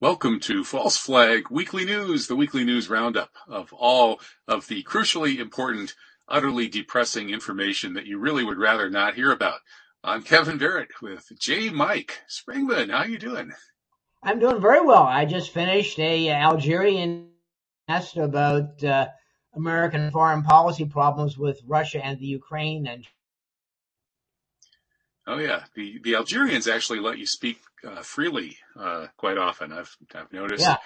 Welcome to False Flag Weekly News, the weekly news roundup of all of the crucially important, utterly depressing information that you really would rather not hear about. I'm Kevin Barrett with J. Mike Springman. How are you doing? I'm doing very well. I just finished a Algerian test about uh, American foreign policy problems with Russia and the Ukraine and Oh yeah, the the Algerians actually let you speak uh, freely uh, quite often. I've I've noticed. Yeah.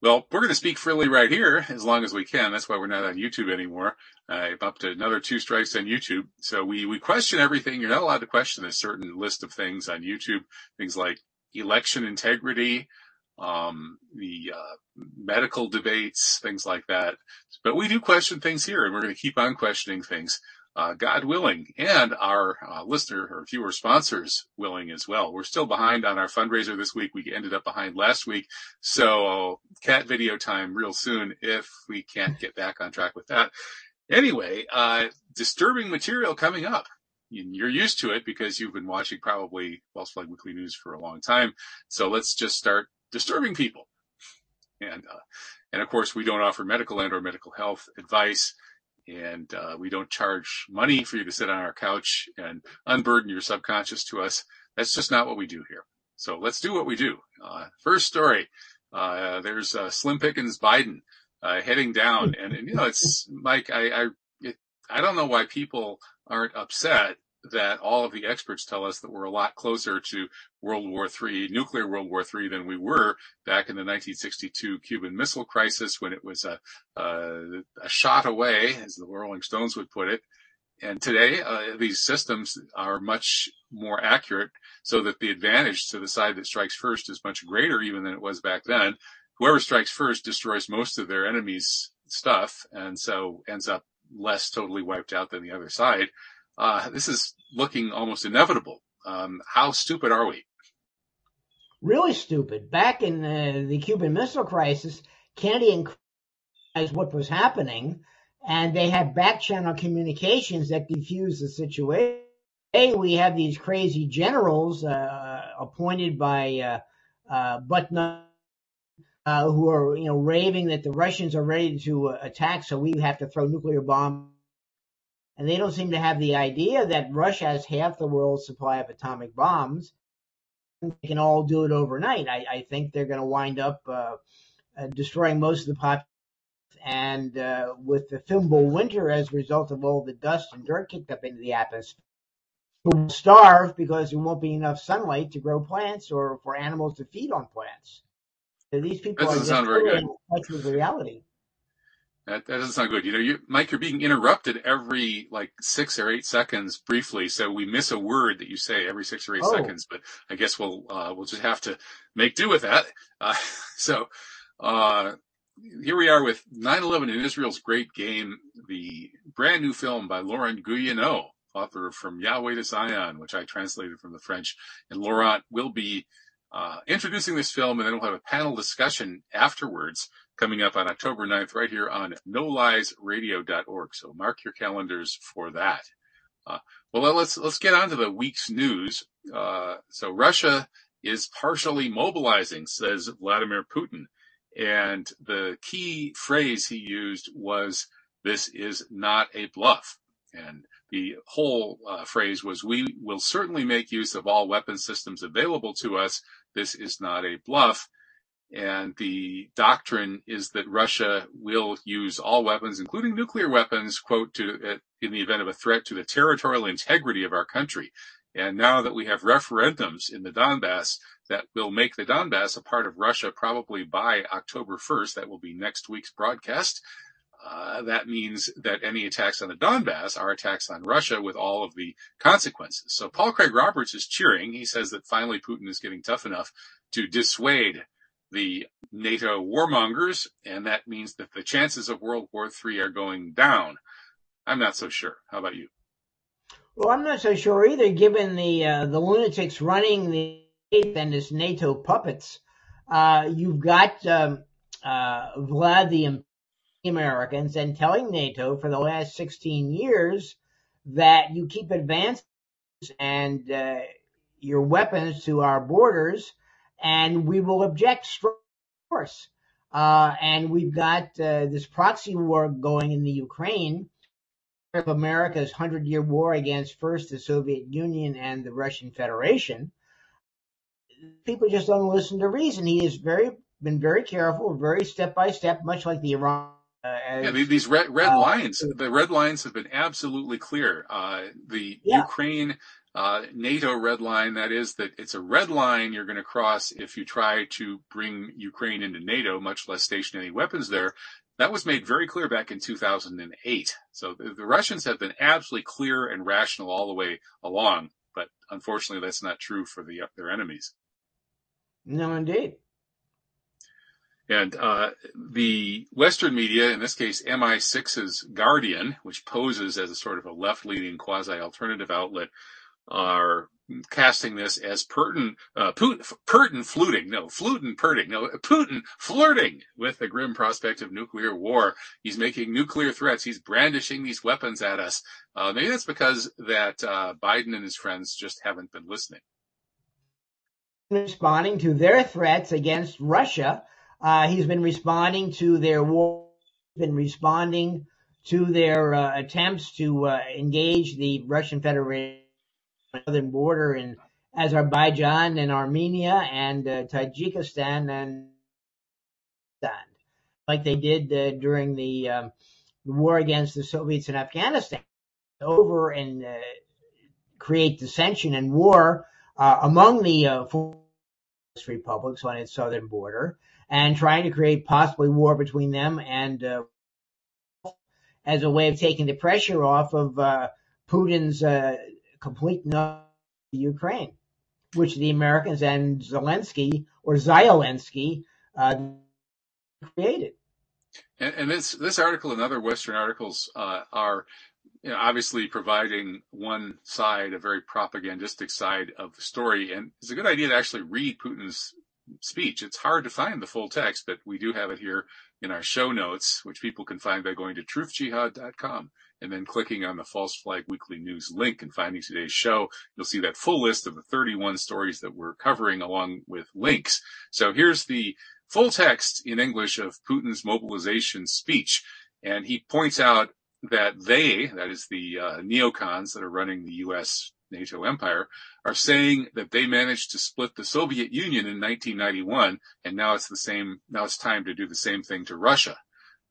Well, we're going to speak freely right here as long as we can. That's why we're not on YouTube anymore. I'm up to another two strikes on YouTube. So we we question everything. You're not allowed to question a certain list of things on YouTube. Things like election integrity, um, the uh, medical debates, things like that. But we do question things here, and we're going to keep on questioning things uh, God willing, and our uh, listener or viewer sponsors willing as well. We're still behind on our fundraiser this week. We ended up behind last week. So cat video time real soon if we can't get back on track with that. Anyway, uh, disturbing material coming up. You're used to it because you've been watching probably False Flag Weekly News for a long time. So let's just start disturbing people. And, uh, and of course, we don't offer medical and or medical health advice and uh, we don't charge money for you to sit on our couch and unburden your subconscious to us. That's just not what we do here. So let's do what we do. Uh, first story. Uh, there's uh, Slim Pickens Biden uh, heading down, and, and, you know it's Mike. I I, it, I don't know why people aren't upset that all of the experts tell us that we're a lot closer to World War III, nuclear World War III than we were back in the 1962 Cuban Missile Crisis when it was a, a, a shot away, as the Rolling Stones would put it. And today, uh, these systems are much more accurate so that the advantage to the side that strikes first is much greater even than it was back then. Whoever strikes first destroys most of their enemy's stuff and so ends up less totally wiped out than the other side uh, this is looking almost inevitable. Um, how stupid are we? Really stupid. Back in uh, the Cuban Missile Crisis, Kennedy realized what was happening, and they had back channel communications that defused the situation. Today, we have these crazy generals uh, appointed by uh, uh, Button, uh, who are you know raving that the Russians are ready to uh, attack, so we have to throw nuclear bombs and they don't seem to have the idea that Russia has half the world's supply of atomic bombs. They can all do it overnight. I, I think they're going to wind up uh, uh, destroying most of the population. And uh, with the thimble winter as a result of all the dust and dirt kicked up into the atmosphere, will starve because there won't be enough sunlight to grow plants or for animals to feed on plants. So these people that are just sound very good. in touch with the reality. That, that doesn't sound good. You know, you, Mike, you're being interrupted every like six or eight seconds briefly. So we miss a word that you say every six or eight Oh. seconds, but I guess we'll, uh, we'll just have to make do with that. Uh, so, uh, here we are with 9-11 in Israel's Great Game, the brand new film by Laurent Guyénot, author of From Yahweh to Zion, which I translated from the French. And Laurent will be, uh, introducing this film and then we'll have a panel discussion afterwards coming up on October 9th right here on noliesradio.org. So mark your calendars for that. Uh, well, let's, let's get on to the week's news. Uh, so Russia is partially mobilizing, says Vladimir Putin. And the key phrase he used was, this is not a bluff. And the whole uh, phrase was, we will certainly make use of all weapon systems available to us. This is not a bluff. And the doctrine is that Russia will use all weapons, including nuclear weapons, quote, to, in the event of a threat to the territorial integrity of our country. And now that we have referendums in the Donbass that will make the Donbass a part of Russia probably by October 1st, that will be next week's broadcast. Uh, that means that any attacks on the Donbass are attacks on Russia with all of the consequences. So Paul Craig Roberts is cheering. He says that finally Putin is getting tough enough to dissuade the NATO warmongers, and that means that the chances of World War III are going down. I'm not so sure. How about you? Well, I'm not so sure either, given the uh, the lunatics running the and this NATO puppets. Uh, you've got um, uh, Vlad the Americans and telling NATO for the last 16 years that you keep advancing and uh, your weapons to our borders, and we will object strongly course. Uh, and we've got uh, this proxy war going in the Ukraine of America's hundred year war against first the Soviet Union and the Russian Federation. People just don't listen to reason. He has very been very careful, very step by step, much like the Iran. Uh, yeah, these red red uh, lines, the red lines have been absolutely clear. Uh, the yeah. Ukraine uh, NATO red line, that is that it's a red line you're going to cross if you try to bring Ukraine into NATO, much less station any weapons there. That was made very clear back in 2008. So the, the Russians have been absolutely clear and rational all the way along, but unfortunately that's not true for the, their enemies. No, indeed. And uh, the Western media, in this case MI6's Guardian, which poses as a sort of a left-leaning quasi-alternative outlet, are casting this as Putin, uh, Putin, Putin fluting, no, Flutin Putin, no, Putin flirting with the grim prospect of nuclear war. He's making nuclear threats. He's brandishing these weapons at us. Uh, maybe that's because that uh, Biden and his friends just haven't been listening. Responding to their threats against Russia, uh, he's been responding to their war, been responding to their uh, attempts to uh, engage the Russian Federation southern border in Azerbaijan and Armenia and uh, Tajikistan and like they did uh, during the, um, war against the Soviets in Afghanistan, over and uh, create dissension and war uh, among the uh, republics on its southern border, and trying to create possibly war between them and uh, as a way of taking the pressure off of Putin's complete no Ukraine, which the Americans and Zelensky or Zelensky uh, created. And, and, this this article and other Western articles uh, are you know, obviously providing one side, a very propagandistic side of the story. And it's a good idea to actually read Putin's speech. It's hard to find the full text, but we do have it here in our show notes, which people can find by going to truthjihad.com and then clicking on the False Flag Weekly News link and finding today's show. You'll see that full list of the 31 stories that we're covering along with links. So here's the full text in English of Putin's mobilization speech. And he points out that they, that is the uh, neocons that are running the U.S. NATO empire, are saying that they managed to split the Soviet Union in 1991, and now it's the same. Now it's time to do the same thing to Russia.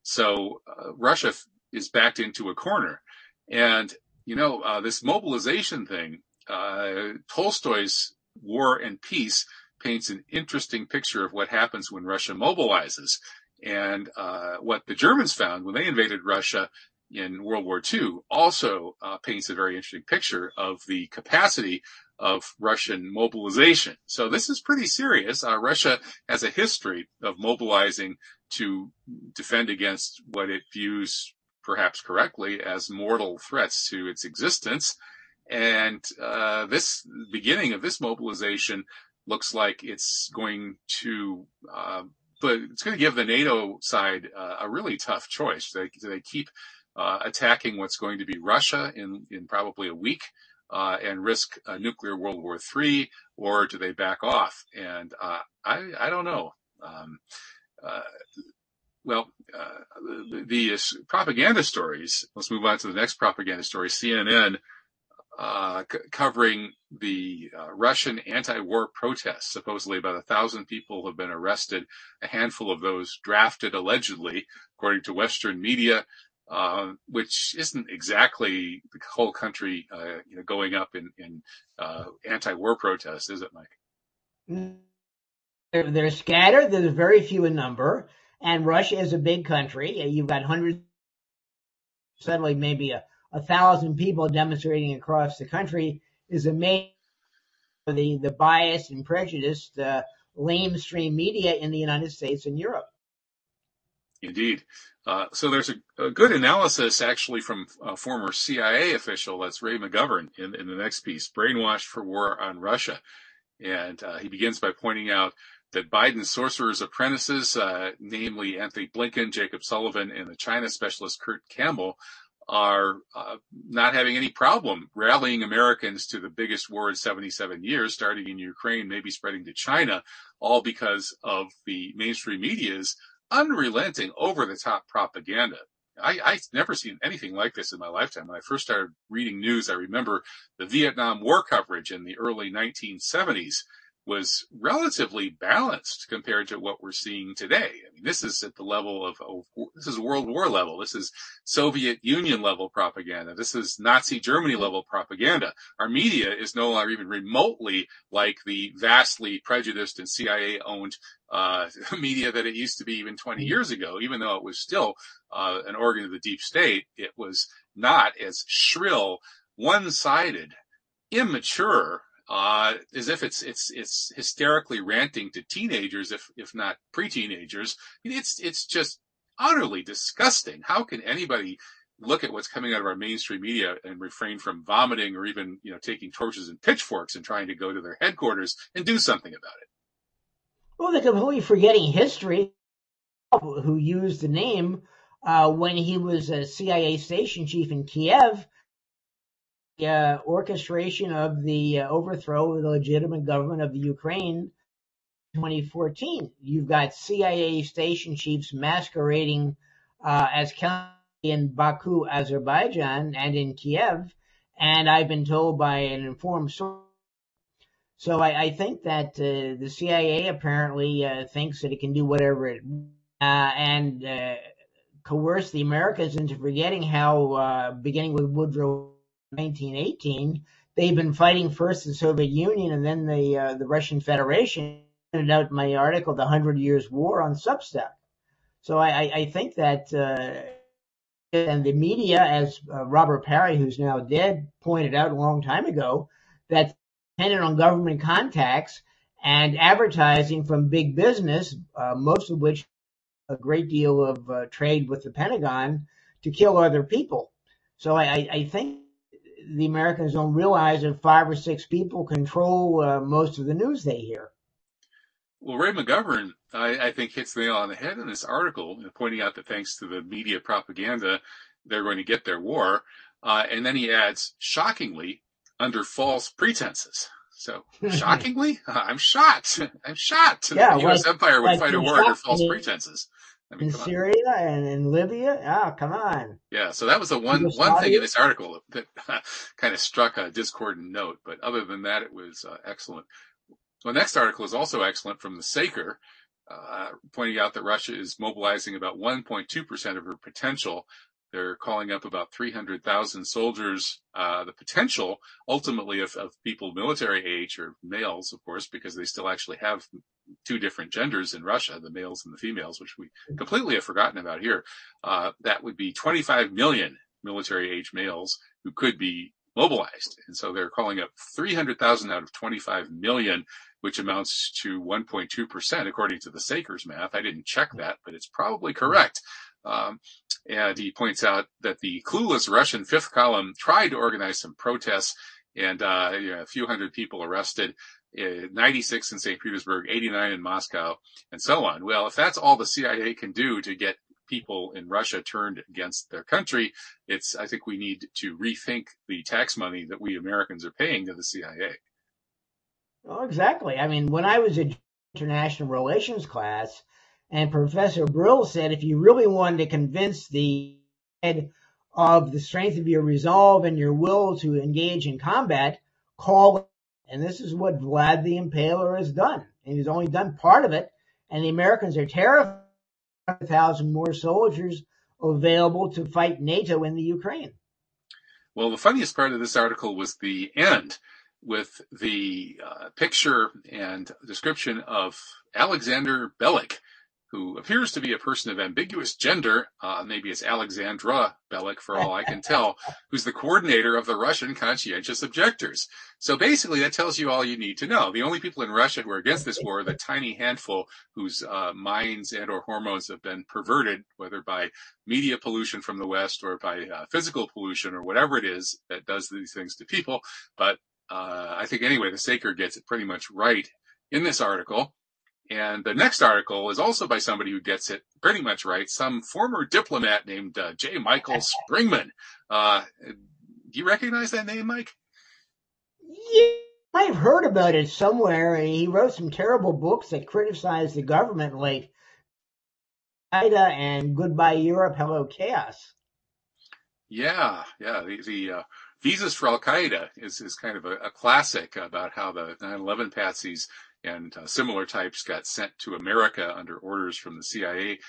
So uh, Russia is backed into a corner. And, you know, uh, this mobilization thing, uh, Tolstoy's War and Peace paints an interesting picture of what happens when Russia mobilizes. And uh, what the Germans found when they invaded Russia in World War II also uh, paints a very interesting picture of the capacity of Russian mobilization. So this is pretty serious. Uh, Russia has a history of mobilizing to defend against what it views perhaps correctly, as mortal threats to its existence. And uh, this beginning of this mobilization looks like it's going to, uh, but it's going to give the NATO side uh, a really tough choice. They, they keep uh, attacking what's going to be Russia in in probably a week. Uh, and risk a nuclear World War III, or do they back off? And uh, I, I don't know. Um, well, uh, the, the, propaganda stories. Let's move on to the next propaganda story. CNN uh, c- covering the uh, Russian anti-war protests. Supposedly, about a thousand people have been arrested. A handful of those drafted, allegedly, according to Western media. Uh, which isn't exactly the whole country, uh, you know, going up in, in uh, anti-war protests, is it, Mike? They're, they're scattered. There's very few in number. And Russia is a big country. You've got hundreds, suddenly maybe a, a thousand people demonstrating across the country is amazing. The, the biased and prejudiced uh, lamestream media in the United States and Europe. Indeed. Uh, so there's a, a, good analysis actually from a former CIA official, that's Ray McGovern, in, in the next piece, Brainwashed for War on Russia. And uh, he begins by pointing out that Biden's sorcerer's apprentices, uh, namely Antony Blinken, Jacob Sullivan, and the China specialist Kurt Campbell, are uh, not having any problem rallying Americans to the biggest war in 77 years, starting in Ukraine, maybe spreading to China, all because of the mainstream media's unrelenting over the top propaganda. I, I've never seen anything like this in my lifetime. When I first started reading news, I remember the Vietnam War coverage in the early 1970s was relatively balanced compared to what we're seeing today. I mean, this is at the level of, oh, this is World War level. This is Soviet Union level propaganda. This is Nazi Germany level propaganda. Our media is no longer even remotely like the vastly prejudiced and CIA owned uh, media that it used to be even 20 years ago, even though it was still uh, an organ of the deep state. It was not as shrill, one-sided, immature, uh, as if it's it's it's hysterically ranting to teenagers, if if not pre-teenagers. It's it's just utterly disgusting. How can anybody look at what's coming out of our mainstream media and refrain from vomiting or even you know taking torches and pitchforks and trying to go to their headquarters and do something about it? Well, they're completely forgetting history. Who used the name uh, when he was a CIA station chief in Kiev? Uh, orchestration of the uh, overthrow of the legitimate government of the Ukraine 2014. You've got CIA station chiefs masquerading uh, as in Baku, Azerbaijan, and in Kiev, and I've been told by an informed source. So I, I think that uh, the CIA apparently uh, thinks that it can do whatever it uh, and coerce the Americans into forgetting how, beginning with Woodrow 1918, they've been fighting first the Soviet Union and then the uh, the Russian Federation. Pointed out in my article, the Hundred Years' War on Substack. So I, I think that uh, and the media, as uh, Robert Parry, who's now dead, pointed out a long time ago, that dependent on government contacts and advertising from big business, uh, most of which a great deal of uh, trade with the Pentagon to kill other people. So I, I think the Americans don't realize that five or six people control uh, most of the news they hear. Well, Ray McGovern, I, I, think, hits the nail on the head in this article, pointing out that thanks to the media propaganda, they're going to get their war. Uh, and then he adds, shockingly, under false pretenses. So, shockingly, I'm shocked. I'm shocked. Yeah, the U.S. like, empire would like fight a war under false pretenses. Mean, in Syria on. and in Libya? Oh, come on. Yeah, so that was the one one thing in this article that kind of struck a discordant note, but other than that, it was uh, excellent. The next article is also excellent from the Saker, uh, pointing out that Russia is mobilizing about 1.2% of her potential they're calling up about 300,000 soldiers. Uh, the potential ultimately of, of people military age or males, of course, because they still actually have two different genders in Russia, the males and the females, which we completely have forgotten about here. Uh, that would be 25 million military age males who could be mobilized. And so they're calling up 300,000 out of 25 million, which amounts to 1.2% according to the Sakers math. I didn't check that, but it's probably correct. Um, and he points out that the clueless Russian fifth column tried to organize some protests and uh, you know, a few hundred people arrested. Uh, 96 in St. Petersburg, 89 in Moscow, and so on. Well, if that's all the CIA can do to get people in Russia turned against their country, it's, I think we need to rethink the tax money that we Americans are paying to the CIA. Oh, exactly. I mean, when I was in international relations class, and Professor Brill said if you really wanted to convince the head of the strength of your resolve and your will to engage in combat, call. And this is what Vlad the Impaler has done. And he's only done part of it. And the Americans are terrified. A Thousand more soldiers available to fight NATO in the Ukraine. Well, the funniest part of this article was the end with the uh, picture and description of Alexander Belik, who appears to be a person of ambiguous gender, uh, maybe it's Alexandra Belik for all I can tell, who's the coordinator of the Russian conscientious objectors. So basically that tells you all you need to know. The only people in Russia who are against this war are the tiny handful whose uh, minds and or hormones have been perverted, whether by media pollution from the West or by uh, physical pollution or whatever it is that does these things to people. But uh, I think anyway, the Saker gets it pretty much right in this article. And the next article is also by somebody who gets it pretty much right. Some former diplomat named uh, J. Michael Springman. Uh, do you recognize that name, Mike? Yeah, I've heard about it somewhere. He wrote some terrible books that criticized the government, like Ida and Goodbye Europe, Hello Chaos. Yeah, yeah. The, the uh, Visas for Al Qaeda is, is kind of a, a, classic about how the 9/11 patsies and uh, similar types got sent to America under orders from the CIA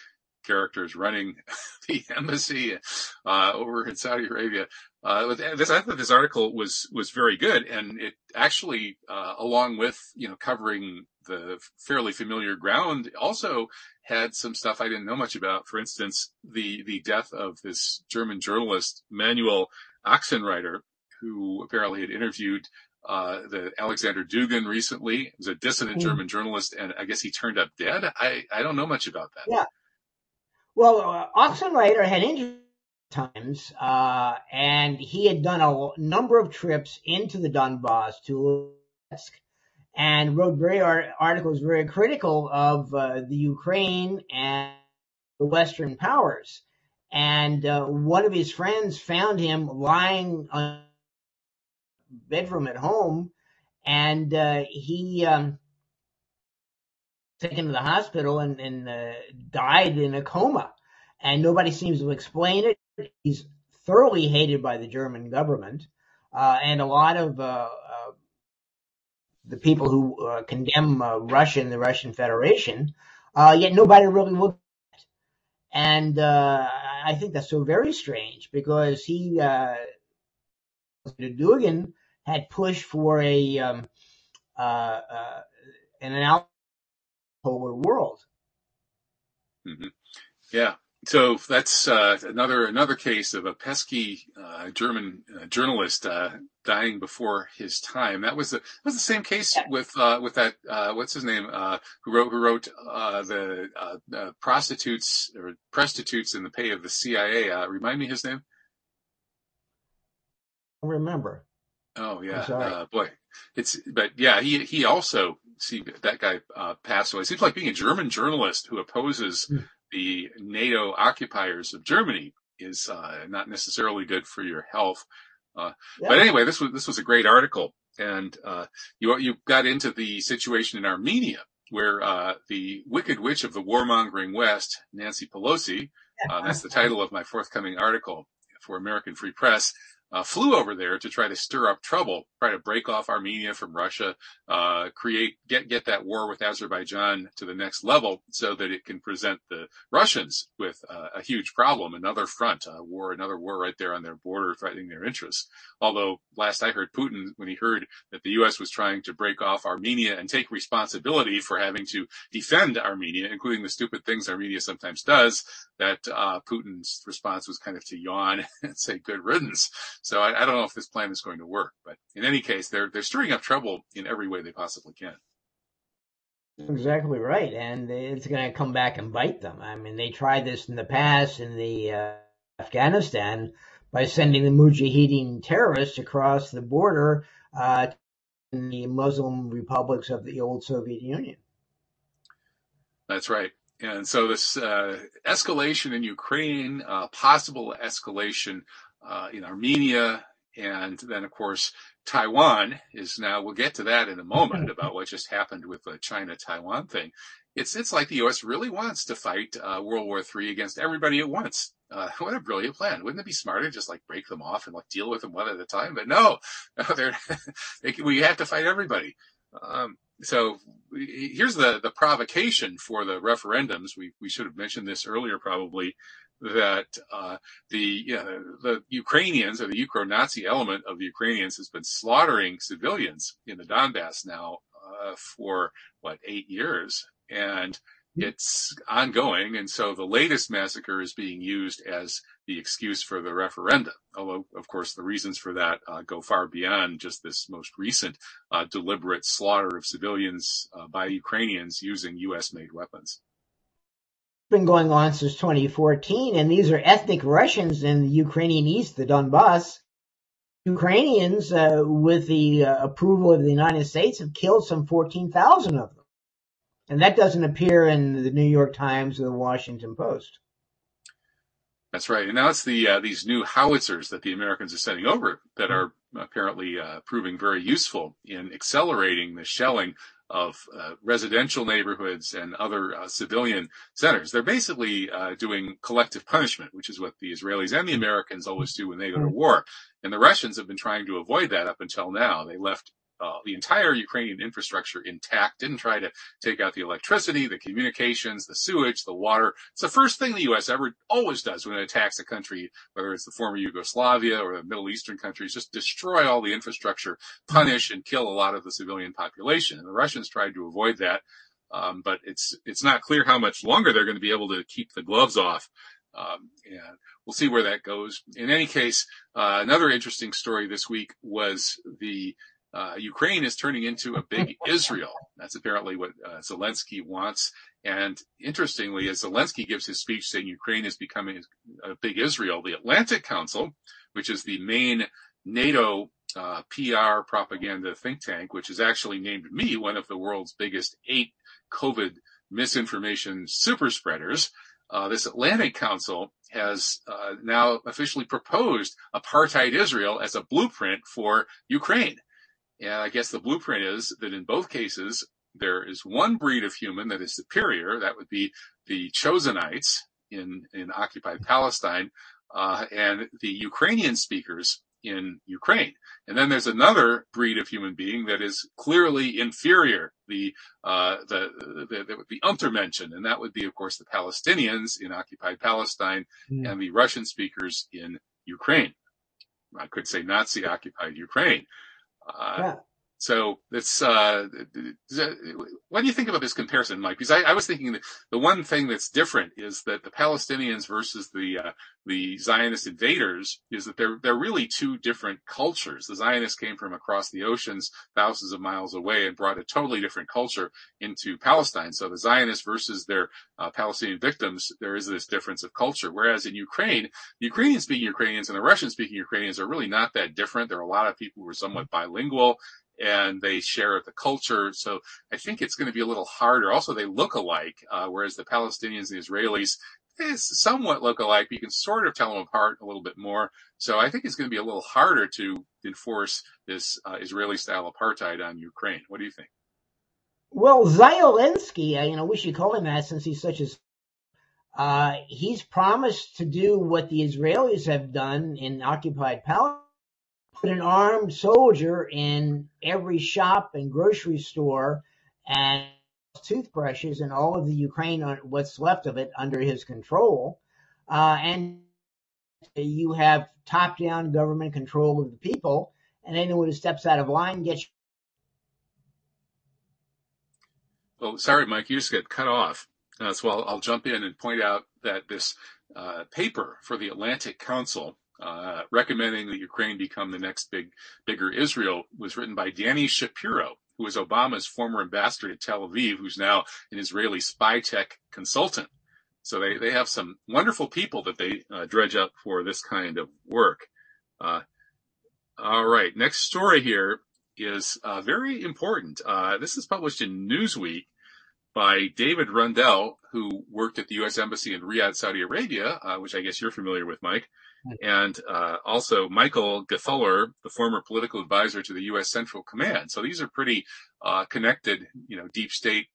characters running the embassy uh, over in Saudi Arabia. Uh, this, I thought this article was was very good, and it actually, uh, along with you know covering the fairly familiar ground, also had some stuff I didn't know much about. For instance, the the death of this German journalist Manuel Ochsenreiter, who apparently had interviewed uh, the Alexander Dugin recently. He was a dissident mm. German journalist, and I guess he turned up dead. I I don't know much about that. Yeah. Well, uh, Ochsenreiter had injured times, uh, and he had done a number of trips into the Donbass to Luhansk and wrote very art- articles very critical of uh, the Ukraine and the Western powers. And uh, one of his friends found him lying on bedroom at home, and uh, he um, taken to the hospital and, and uh, died in a coma. And nobody seems to explain it. He's thoroughly hated by the German government, uh, and a lot of uh, uh, the people who uh, condemn Russia and the Russian Federation. yet nobody really looked. And I think that's so very strange because he, uh, Dugin had pushed for a um, uh, uh, an polar world. Mm-hmm. Yeah. So that's uh, another another case of a pesky uh, German uh, journalist uh, dying before his time. That was the that was the same case yeah. with uh, with that what's his name who wrote who wrote the prostitutes or prostitutes in the pay of the CIA. remind me his name. remember. Oh yeah, uh, boy, it's but yeah, he he also see that guy uh, passed away. It seems like being a German journalist who opposes mm. the NATO occupiers of Germany is uh, not necessarily good for your health. Uh, yeah. But anyway, this was this was a great article, and uh, you you got into the situation in Armenia where uh, the Wicked Witch of the warmongering West, Nancy Pelosi, that's the title of my forthcoming article for American Free Press uh, flew over there to try to stir up trouble, try to break off Armenia from Russia, uh, create, get, get that war with Azerbaijan to the next level so that it can present the Russians with uh, a huge problem, another front, a war, another war right there on their border threatening their interests. Although last I heard Putin, when he heard that the U.S. was trying to break off Armenia and take responsibility for having to defend Armenia, including the stupid things Armenia sometimes does, that uh, Putin's response was kind of to yawn and say good riddance. So I, I, don't know if this plan is going to work, but in any case, they're they're stirring up trouble in every way they possibly can. Exactly right, and it's going to come back and bite them. I mean, they tried this in the past in the uh, Afghanistan by sending the Mujahideen terrorists across the border uh, in the Muslim republics of the old Soviet Union. That's right. And so this uh, escalation in Ukraine, uh, possible escalation uh, in Armenia, and then of course Taiwan is now. We'll get to that in a moment about what just happened with the China-Taiwan thing. It's it's like the U.S. really wants to fight uh, World War III against everybody at once. Uh, what a brilliant plan! Wouldn't it be smarter to just like break them off and like deal with them one at a time? But no, they're, they, we have to fight everybody. Um, so here's the, the provocation for the referendums. We, we should have mentioned this earlier probably that, uh, the, you know, the Ukrainians or the Ukro-Nazi element of the Ukrainians has been slaughtering civilians in the Donbass now, uh, for what, eight years. And it's ongoing. And so the latest massacre is being used as the excuse for the referendum. Although, of course, the reasons for that uh, go far beyond just this most recent uh, deliberate slaughter of civilians uh, by Ukrainians using U.S. made weapons. Been going on since 2014, and these are ethnic Russians in the Ukrainian East, the Donbass. Ukrainians, uh, with the uh, approval of the United States, have killed some 14,000 of them. And that doesn't appear in the New York Times or the Washington Post. That's right. And now it's the uh, these new howitzers that the Americans are sending over that are apparently uh, proving very useful in accelerating the shelling of uh, residential neighborhoods and other uh, civilian centers. They're basically uh, doing collective punishment, which is what the Israelis and the Americans always do when they go to war. And the Russians have been trying to avoid that up until now. They left uh, the entire Ukrainian infrastructure intact, didn't try to take out the electricity, the communications, the sewage, the water. It's the first thing the U.S. ever always does when it attacks a country, whether it's the former Yugoslavia or the Middle Eastern countries, just destroy all the infrastructure, punish and kill a lot of the civilian population. And the Russians tried to avoid that. Um, but it's it's not clear how much longer they're going to be able to keep the gloves off. Um, and we'll see where that goes. In any case, uh, another interesting story this week was the uh, Ukraine is turning into a big Israel. That's apparently what uh, Zelensky wants. And interestingly, as Zelensky gives his speech saying Ukraine is becoming a big Israel, the Atlantic Council, which is the main NATO uh, PR propaganda think tank, which has actually named me one of the world's biggest eight COVID misinformation super spreaders. Uh, this Atlantic Council has uh, now officially proposed apartheid Israel as a blueprint for Ukraine. And I guess the blueprint is that in both cases, there is one breed of human that is superior. That would be the Chosenites in, in occupied Palestine, uh, and the Ukrainian speakers in Ukraine. And then there's another breed of human being that is clearly inferior, the, uh, the, the, the, the Untermenschen, and that would be, of course, the Palestinians in occupied Palestine mm. and the Russian speakers in Ukraine. I could say Nazi occupied Ukraine. Uh, yeah. So it's uh, what do you think about this comparison, Mike? Because I, I, was thinking that the one thing that's different is that the Palestinians versus the uh, the Zionist invaders is that they're they're really two different cultures. The Zionists came from across the oceans, thousands of miles away, and brought a totally different culture into Palestine. So the Zionists versus their uh, Palestinian victims, there is this difference of culture. Whereas in Ukraine, the Ukrainian-speaking Ukrainians and the Russian-speaking Ukrainians are really not that different. There are a lot of people who are somewhat bilingual and they share the culture. So I think it's going to be a little harder. Also, they look alike, uh, whereas the Palestinians and Israelis is somewhat look alike, but you can sort of tell them apart a little bit more. So I think it's going to be a little harder to enforce this uh, Israeli-style apartheid on Ukraine. What do you think? Well, Zelensky, uh, you know, we should call him that since he's such a uh, he's promised to do what the Israelis have done in occupied Palestine put an armed soldier in every shop and grocery store and toothbrushes and all of the Ukraine, what's left of it, under his control. Uh, and you have top down government control of the people, and anyone who steps out of line gets. Well, sorry, Mike, you just get cut off. Uh, so I'll, I'll, jump in and point out that this uh, paper for the Atlantic Council uh, recommending that Ukraine become the next big, bigger Israel was written by Danny Shapiro, who was Obama's former ambassador to Tel Aviv, who's now an Israeli spy tech consultant. So they, they have some wonderful people that they uh, dredge up for this kind of work. Uh, all right. Next story here is uh, very important. Uh, this is published in Newsweek by David Rundell, who worked at the U.S. Embassy in Riyadh, Saudi Arabia, uh, which I guess you're familiar with, Mike and uh, also Michael Gfoeller, the former political advisor to the U.S. Central Command. So these are pretty uh, connected, you know, deep state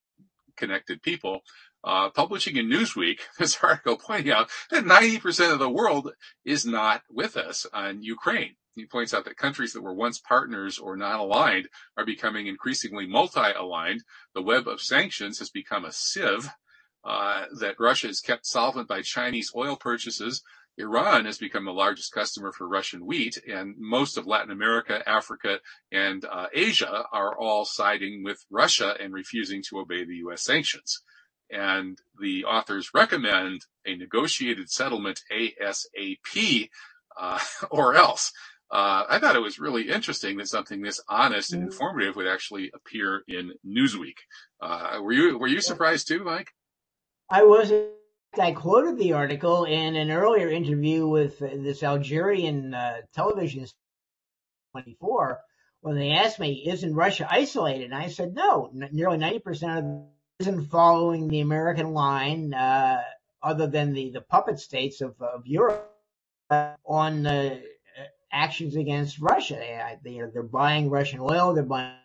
connected people. Uh, publishing in Newsweek this article pointing out that 90% of the world is not with us on Ukraine. He points out that countries that were once partners or not aligned are becoming increasingly multi-aligned. The web of sanctions has become a sieve. Uh, that Russia is kept solvent by Chinese oil purchases, Iran has become the largest customer for Russian wheat, and most of Latin America, Africa, and uh, Asia are all siding with Russia and refusing to obey the U.S. sanctions. And the authors recommend a negotiated settlement ASAP uh, or else. Uh, I thought it was really interesting that something this honest and mm. informative would actually appear in Newsweek. Uh, were you were you surprised too, Mike? I wasn't I quoted the article in an earlier interview with this Algerian uh, television 24 when they asked me, isn't Russia isolated? And I said, no, n- nearly 90% of isn't following the American line. Uh, other than the, the puppet states of, of Europe uh, on uh, actions against Russia. They, they're buying Russian oil, they're buying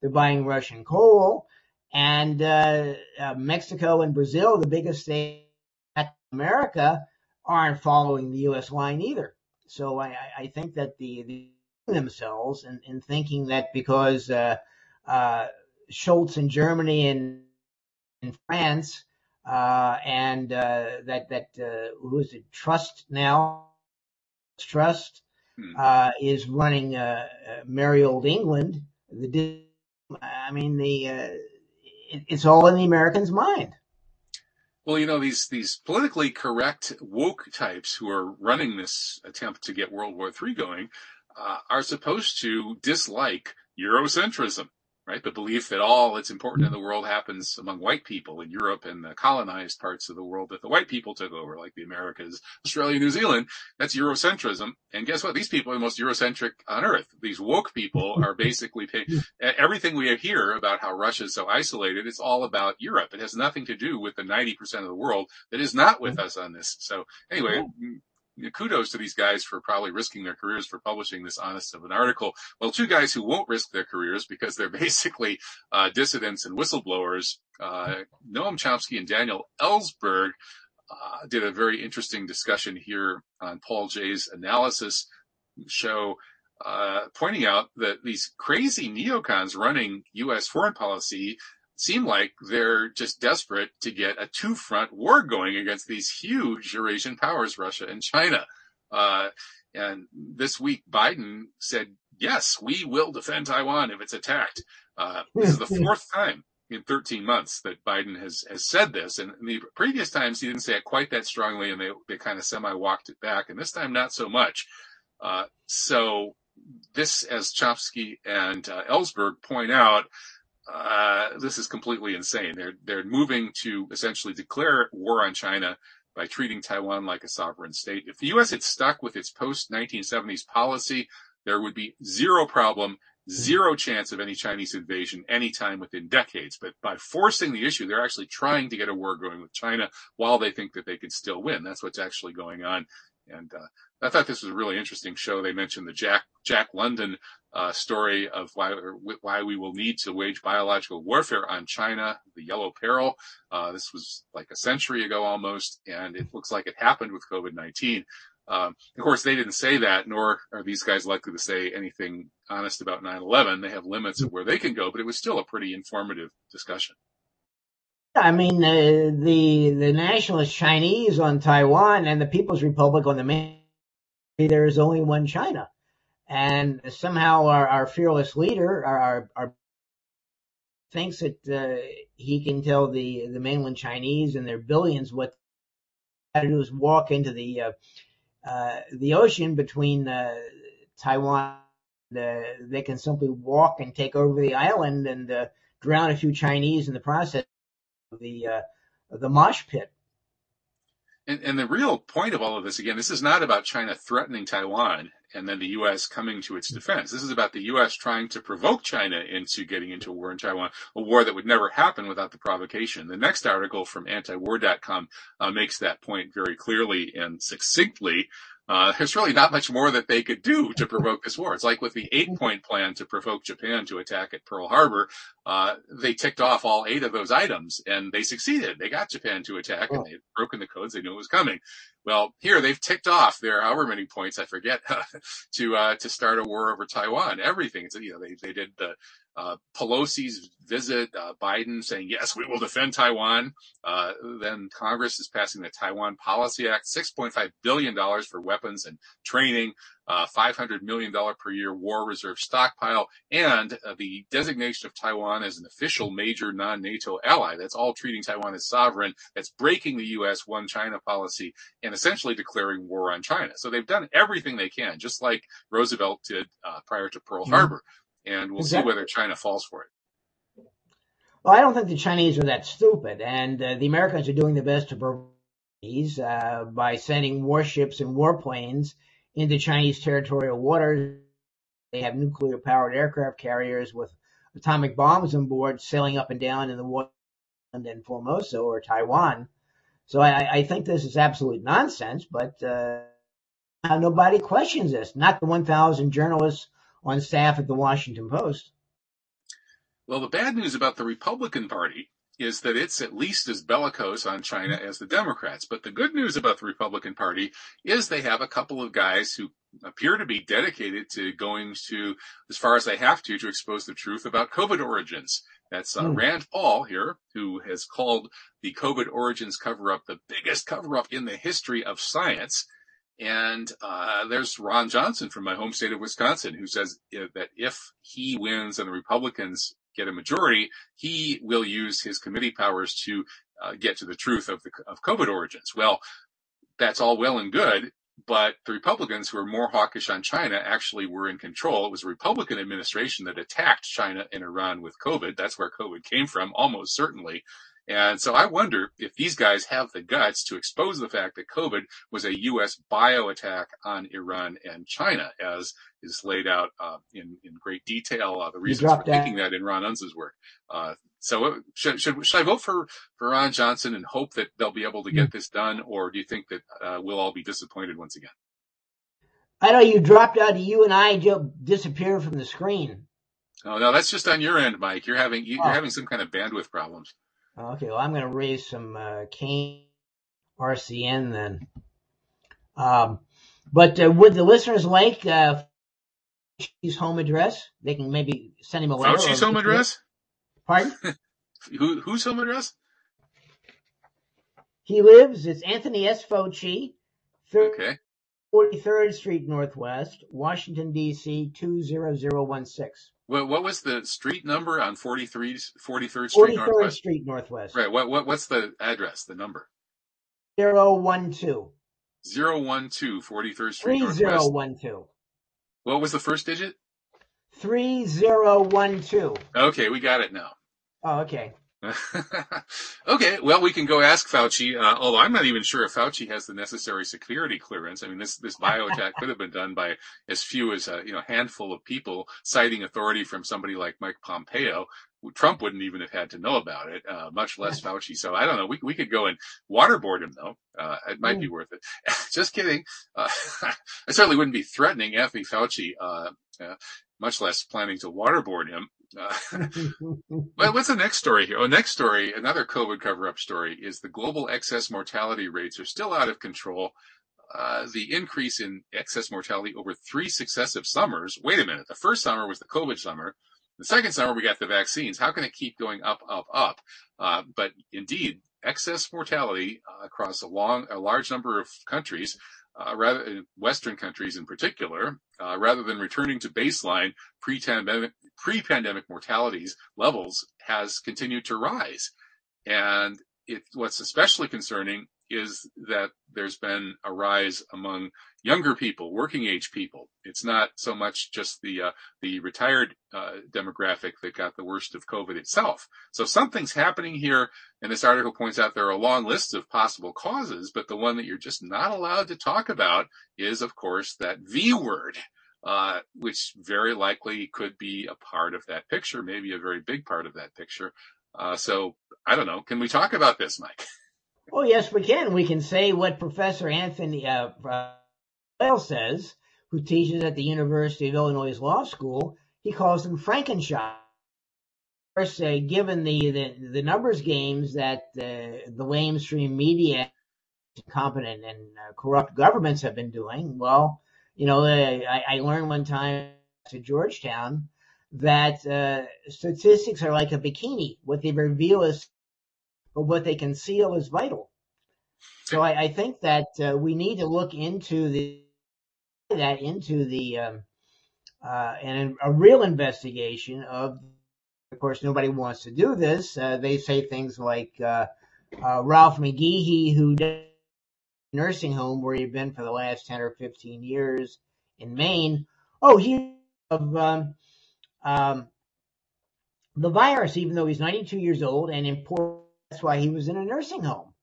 they're buying Russian coal, and uh, uh, Mexico and Brazil, the biggest state in America, aren't following the U.S. line either. So I, I think that the, the themselves in, in thinking that because uh, uh, Scholz in Germany and in France uh, and uh, that that uh, who is it? Truss now, Truss hmm. uh, is running uh, uh, merry old England. The I mean the it, it's all in the Americans' mind. Well, you know these these politically correct woke types who are running this attempt to get World War III going uh, are supposed to dislike Eurocentrism right? The belief that all that's important in the world happens among white people in Europe and the colonized parts of the world that the white people took over, like the Americas, Australia, New Zealand. That's Eurocentrism. And guess what? These people are the most Eurocentric on earth. These woke people are basically paying everything we hear about how Russia is so isolated. It's all about Europe. It has nothing to do with the 90% of the world that is not with us on this. So anyway, kudos to these guys for probably risking their careers for publishing this honest of an article. Well, two guys who won't risk their careers because they're basically uh, dissidents and whistleblowers, uh, Noam Chomsky and Daniel Ellsberg, uh, did a very interesting discussion here on Paul Jay's analysis show, uh, pointing out that these crazy neocons running U.S. foreign policy seem like they're just desperate to get a two front war going against these huge Eurasian powers, Russia and China. Uh, and this week, Biden said, yes, we will defend Taiwan if it's attacked. Uh, this is the fourth time in 13 months that Biden has, has said this. And the previous times he didn't say it quite that strongly and they, they kind of semi walked it back. And this time, not so much. Uh, so this, as Chomsky and uh, Ellsberg point out, uh, this is completely insane. They're they're moving to essentially declare war on China by treating Taiwan like a sovereign state. If the U.S. had stuck with its post 1970s policy, there would be zero problem, zero chance of any Chinese invasion anytime within decades. But by forcing the issue, they're actually trying to get a war going with China while they think that they can still win. That's what's actually going on. And uh, I thought this was a really interesting show. They mentioned the Jack Jack London uh, story of why why we will need to wage biological warfare on China, the Yellow Peril. Uh, this was like a century ago almost, and it looks like it happened with COVID-19. Um, of course, they didn't say that, nor are these guys likely to say anything honest about 9/11. They have limits of where they can go, but it was still a pretty informative discussion. I mean, uh, the the nationalist Chinese on Taiwan and the People's Republic on the main. There is only one China, and somehow our, our fearless leader, our, our, our thinks that uh, he can tell the the mainland Chinese and their billions what to do is walk into the uh, uh, the ocean between uh, Taiwan. they can simply walk and take over the island and uh, drown a few Chinese in the process the uh, the mosh pit. And, and the real point of all of this, again, this is not about China threatening Taiwan and then the U.S. coming to its defense. This is about the U.S. trying to provoke China into getting into a war in Taiwan, a war that would never happen without the provocation. The next article from antiwar.com uh, makes that point very clearly and succinctly. Uh, there's really not much more that they could do to provoke this war. It's like with the eight point plan to provoke Japan to attack at Pearl Harbor. Uh, they ticked off all eight of those items and they succeeded. They got Japan to attack and they had broken the codes. They knew it was coming. Well, here they've ticked off their however many points, I forget, to, uh, to start a war over Taiwan. Everything. It's, you know, they, they did the, uh, Pelosi's visit, uh, Biden saying, yes, we will defend Taiwan. Uh, then Congress is passing the Taiwan Policy Act, $6.5 billion for weapons and training, uh, $500 million per year war reserve stockpile, and uh, the designation of Taiwan as an official major non-NATO ally. That's all treating Taiwan as sovereign. That's breaking the U.S. one China policy and essentially declaring war on China. So they've done everything they can, just like Roosevelt did uh, prior to Pearl mm-hmm. Harbor and we'll exactly. see whether China falls for it. Well, I don't think the Chinese are that stupid, and uh, the Americans are doing their best to prevent these uh, by sending warships and warplanes into Chinese territorial waters. They have nuclear-powered aircraft carriers with atomic bombs on board, sailing up and down in the water and in Formosa or Taiwan. So I, I think this is absolute nonsense, but uh, nobody questions this. Not the 1,000 journalists on staff at the Washington Post. Well, the bad news about the Republican Party is that it's at least as bellicose on China as the Democrats. But the good news about the Republican Party is they have a couple of guys who appear to be dedicated to going to as far as they have to to expose the truth about COVID origins. That's uh, mm. Rand Paul here, who has called the COVID origins cover up the biggest cover up in the history of science. And uh, there's Ron Johnson from my home state of Wisconsin, who says that if he wins and the Republicans get a majority, he will use his committee powers to uh, get to the truth of the of COVID origins. Well, that's all well and good, but the Republicans who are more hawkish on China actually were in control. It was a Republican administration that attacked China and Iran with COVID. That's where COVID came from, almost certainly. And so I wonder if these guys have the guts to expose the fact that COVID was a U.S. bio attack on Iran and China, as is laid out uh, in in great detail. Uh, the reasons for thinking that in Ron Unz's work. Uh, so uh, should, should should I vote for for Ron Johnson and hope that they'll be able to get mm. this done, or do you think that uh, we'll all be disappointed once again? I know you dropped out. You and I disappeared from the screen. Oh no, that's just on your end, Mike. You're having you're oh. having some kind of bandwidth problems. Okay, well, I'm going to raise some uh, Kane RCN then. Um, but uh, would the listeners like uh, Fauci's home address? They can maybe send him a letter. Fauci's home address? Pardon? Who, whose home address? He lives, it's Anthony S. Fauci, okay. 43rd Street Northwest, Washington, D.C., 20016. What, what was the street number on 43, 43rd Street 43rd Northwest? Street Northwest. Right. What, what, what's the address, the number? 012. 012, 43rd Street 3012. What was the first digit? 3012. Okay, we got it now. Oh, okay. okay, well, we can go ask Fauci. Uh, although I'm not even sure if Fauci has the necessary security clearance. I mean, this this bio attack could have been done by as few as a you know handful of people, citing authority from somebody like Mike Pompeo. Trump wouldn't even have had to know about it, uh, much less Fauci. So I don't know. We we could go and waterboard him though. Uh, it might be mm. worth it. Just kidding. Uh, I certainly wouldn't be threatening Anthony Fauci. Uh, uh, much less planning to waterboard him. Uh, well, what's the next story here? Oh, next story, another COVID cover-up story is the global excess mortality rates are still out of control. Uh, the increase in excess mortality over three successive summers. Wait a minute. The first summer was the COVID summer. The second summer we got the vaccines. How can it keep going up, up, up? Uh, but indeed, excess mortality uh, across a long, a large number of countries uh, rather Western countries in particular, uh, rather than returning to baseline pre-pandemic, pre-pandemic mortalities levels has continued to rise. And it, what's especially concerning is that there's been a rise among younger people, working age people. It's not so much just the uh, the retired uh, demographic that got the worst of COVID itself. So something's happening here, and this article points out there are a long list of possible causes, but the one that you're just not allowed to talk about is, of course, that V word. Uh, which very likely could be a part of that picture, maybe a very big part of that picture. Uh, so I don't know. Can we talk about this, Mike? Oh, yes, we can. We can say what Professor Anthony uh, uh, says, who teaches at the University of Illinois Law School. He calls them Frankenstein. Of course, uh, given the, the, the numbers games that uh, the mainstream media, incompetent and uh, corrupt governments have been doing, well, you know, I, I learned one time to Georgetown that uh, statistics are like a bikini. What they reveal is but what they conceal is vital. So I, I think that uh, we need to look into the that into the um, uh, and a real investigation of. Of course, nobody wants to do this. Uh, they say things like uh, uh, Ralph McGehee, who nursing home where he'd been for the last ten or fifteen years in Maine. Oh, he of um, um, the virus, even though he's 92 years old and in poor that's why he was in a nursing home.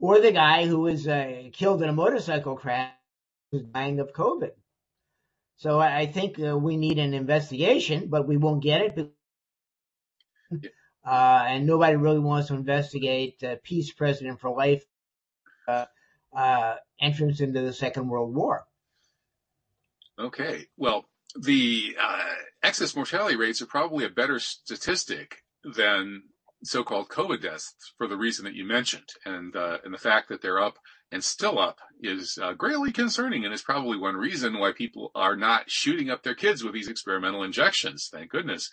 Or the guy who was uh, killed in a motorcycle crash was dying of COVID. So I think uh, we need an investigation, but we won't get it. uh, and nobody really wants to investigate uh, peace president for life uh, uh, entrance into the Second World War. Okay, well, the uh, excess mortality rates are probably a better statistic than so-called COVID deaths for the reason that you mentioned, and uh, and the fact that they're up and still up is uh, greatly concerning, and is probably one reason why people are not shooting up their kids with these experimental injections. Thank goodness.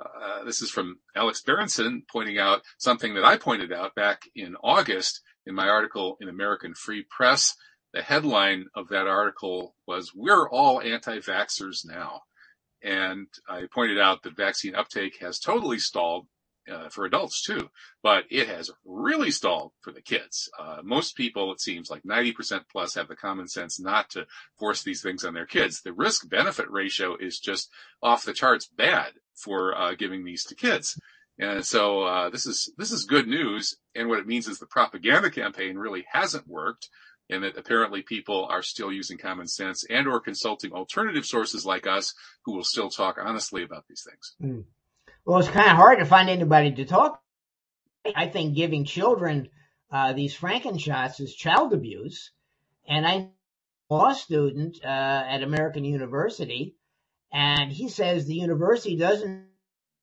Uh, this is from Alex Berenson pointing out something that I pointed out back in August in my article in American Free Press. The headline of that article was "We're all anti-vaxxers now." And I pointed out that vaccine uptake has totally stalled uh, for adults too, but it has really stalled for the kids. Uh, most people, it seems like 90% plus have the common sense not to force these things on their kids. The risk benefit ratio is just off the charts bad for uh, giving these to kids. And so uh, this is this is good news. And what it means is the propaganda campaign really hasn't worked and that apparently people are still using common sense and or consulting alternative sources like us who will still talk honestly about these things. Mm. Well, it's kind of hard to find anybody to talk. I think giving children uh, these Frankenshots is child abuse. And I a law student uh, at American University, and he says the university doesn't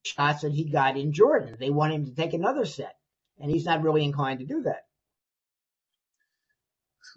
shots that he got in Jordan. They want him to take another set, and he's not really inclined to do that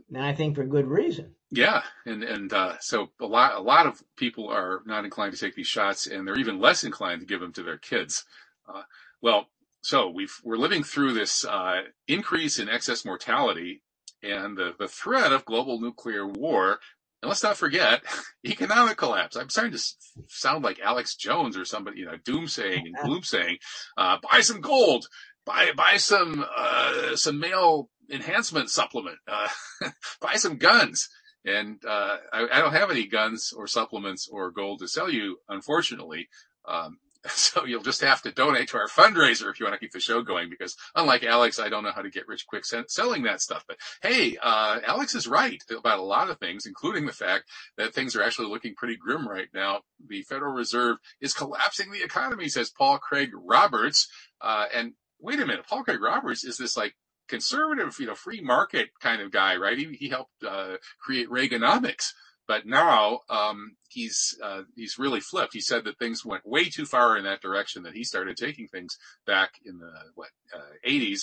and I think for good reason. Yeah, and and uh, so a lot a lot of people are not inclined to take these shots, and they're even less inclined to give them to their kids. Uh, well, so we've we're living through this uh, increase in excess mortality and the the threat of global nuclear war. And let's not forget economic collapse. I'm starting to sound like Alex Jones or somebody, you know, doomsaying and gloomsaying. Uh, buy some gold, buy buy some uh, some male enhancement supplement. Uh, buy some guns. And uh, I, I, don't have any guns or supplements or gold to sell you, unfortunately. Um, so you'll just have to donate to our fundraiser if you want to keep the show going. Because unlike Alex, I don't know how to get rich quick selling that stuff. But hey, uh, Alex is right about a lot of things, including the fact that things are actually looking pretty grim right now. The Federal Reserve is collapsing the economy, says Paul Craig Roberts. Uh, and wait a minute, Paul Craig Roberts is this like conservative, you know, free market kind of guy, right? He, he helped uh, create Reaganomics, but now um, he's uh, he's really flipped. He said that things went way too far in that direction that he started taking things back in the what uh, 80s.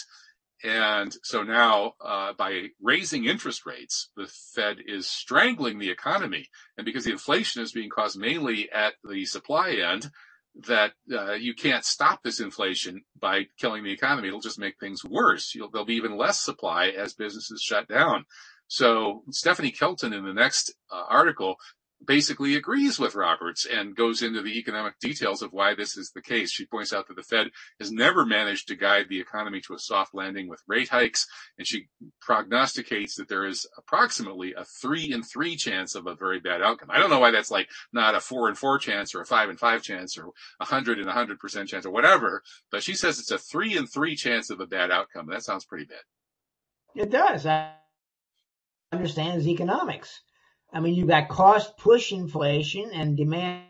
And so now, uh, by raising interest rates, the Fed is strangling the economy. And because the inflation is being caused mainly at the supply end, that uh, you can't stop this inflation by killing the economy. It'll just make things worse. You'll, there'll be even less supply as businesses shut down. So Stephanie Kelton in the next uh, article basically agrees with Roberts and goes into the economic details of why this is the case. She points out that the Fed has never managed to guide the economy to a soft landing with rate hikes, and she prognosticates that there is approximately a three in three chance of a very bad outcome. I don't know why that's like not a four and four chance or a five and five chance or a hundred and a hundred percent chance or whatever, but she says it's a three and three chance of a bad outcome. That sounds pretty bad. It does. I understands economics. I mean, you've got cost push inflation and demand.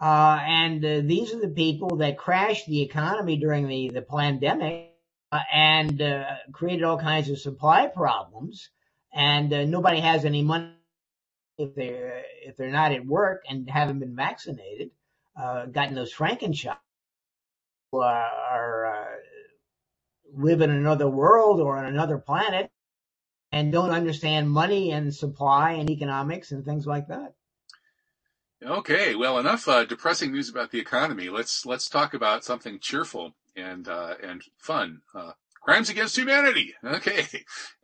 Uh, and uh, these are the people that crashed the economy during the, the pandemic uh, and uh, created all kinds of supply problems. And uh, nobody has any money if they're if they're not at work and haven't been vaccinated, uh, gotten those Frankenshots, are live in another world or on another planet and don't understand money and supply and economics and things like that. Okay, well, enough uh, depressing news about the economy. Let's let's talk about something cheerful and uh, and fun. Uh, crimes against humanity. Okay,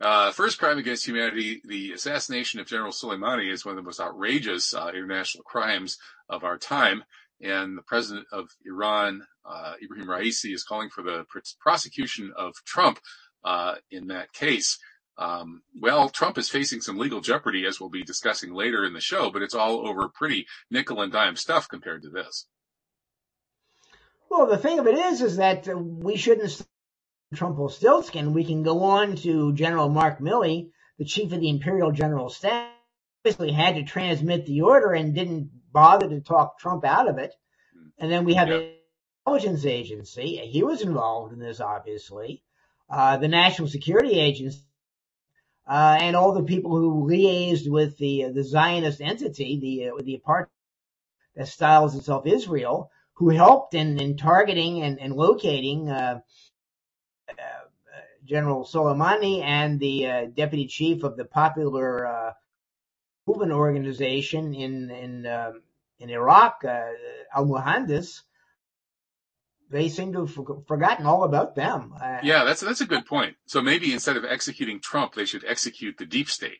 uh, first crime against humanity: the assassination of General Soleimani is one of the most outrageous uh, international crimes of our time. And the president of Iran, uh, Ibrahim Raisi, is calling for the prosecution of Trump in that case. Um, well, Trump is facing some legal jeopardy, as we'll be discussing later in the show, but it's all over pretty nickel and dime stuff compared to this. Well, the thing of it is, is that we shouldn't Trump Stiltskin. We can go on to General Mark Milley, the chief of the Imperial General Staff, basically had to transmit the order and didn't bother to talk Trump out of it. And then we have the Intelligence Agency, he was involved in this, obviously. Uh, the National Security Agency, uh, and all the people who liaised with the the Zionist entity, the uh, the apartheid that styles itself Israel, who helped in, in targeting and, and locating uh, uh, General Soleimani and the uh, deputy chief of the Popular uh, Movement Organization in in um, in Iraq, uh, Al Muhandis. They seem to have forgotten all about them. Uh, yeah, that's that's a good point. So maybe instead of executing Trump, they should execute the deep state.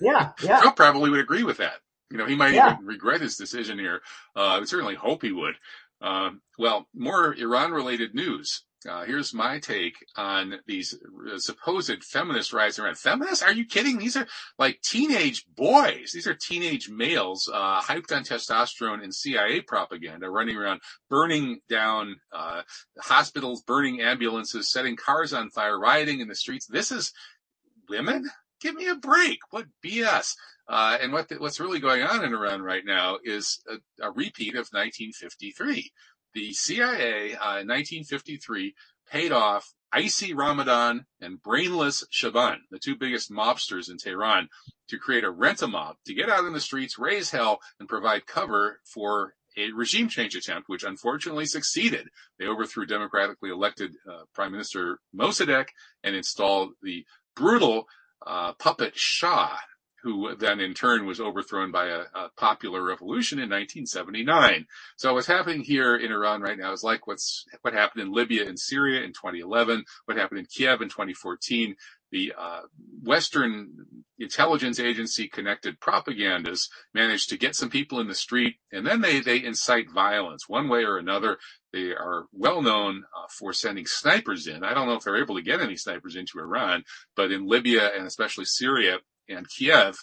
Yeah, yeah. Trump probably would agree with that. You know, he might yeah. even regret his decision here. Uh, I would certainly hope he would. Uh, well, more Iran related news. Uh, here's my take on these uh, supposed feminist riots around. Feminists? Are you kidding? These are like teenage boys. These are teenage males, uh, hyped on testosterone and CIA propaganda, running around, burning down, uh, hospitals, burning ambulances, setting cars on fire, rioting in the streets. This is women? Give me a break. What BS? Uh, and what the, what's really going on in Iran right now is a, a repeat of 1953. The CIA uh, in 1953 paid off Icy Ramadan and Brainless Shaban, the two biggest mobsters in Tehran, to create a rent-a-mob, to get out in the streets, raise hell, and provide cover for a regime change attempt, which unfortunately succeeded. They overthrew democratically elected uh, Prime Minister Mossadegh and installed the brutal uh, puppet Shah, who then in turn was overthrown by a, a, popular revolution in 1979. So what's happening here in Iran right now is like what's what happened in Libya and Syria in 2011, what happened in Kiev in 2014. The uh, Western intelligence agency connected propagandists managed to get some people in the street, and then they they incite violence one way or another. They are well known uh, for sending snipers in. I don't know if they're able to get any snipers into Iran, but in Libya and especially Syria, and Kiev,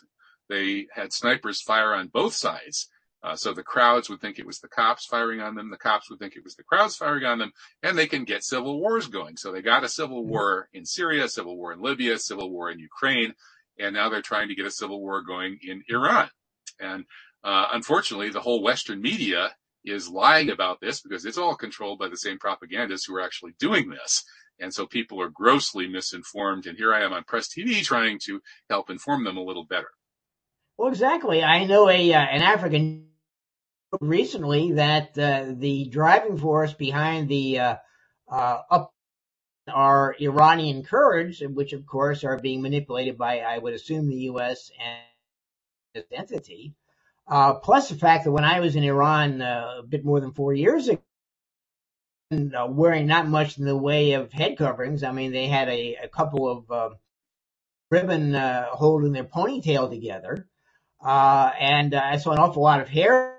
they had snipers fire on both sides. Uh, so the crowds would think it was the cops firing on them. The cops would think it was the crowds firing on them, and they can get civil wars going. So they got a civil war in Syria, civil war in Libya, civil war in Ukraine, and now they're trying to get a civil war going in Iran. And uh, unfortunately, the whole Western media is lying about this because it's all controlled by the same propagandists who are actually doing this. And so people are grossly misinformed. And here I am on Press TV trying to help inform them a little better. Well, exactly. I know a uh, an African recently that uh, the driving force behind the uh, uh up are Iranian Kurds, which of course are being manipulated by, I would assume, the U.S. and entity. Uh, plus the fact that when I was in Iran uh, a bit more than four years ago, uh, wearing not much in the way of head coverings. I mean, they had a, a couple of uh, ribbon uh, holding their ponytail together, uh, and uh, I saw an awful lot of hair.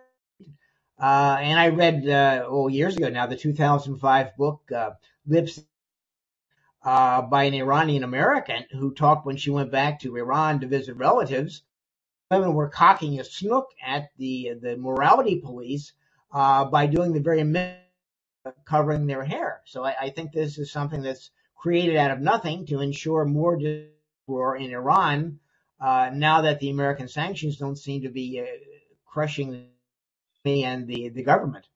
Uh, and I read, oh, years ago now, the 2005 book "Lips" by an Iranian American who talked when she went back to Iran to visit relatives. Women were cocking a snook at the the morality police by doing the very covering their hair. So I, I, think this is something that's created out of nothing to ensure more war in Iran. Uh, now that the American sanctions don't seem to be uh, crushing me and the the government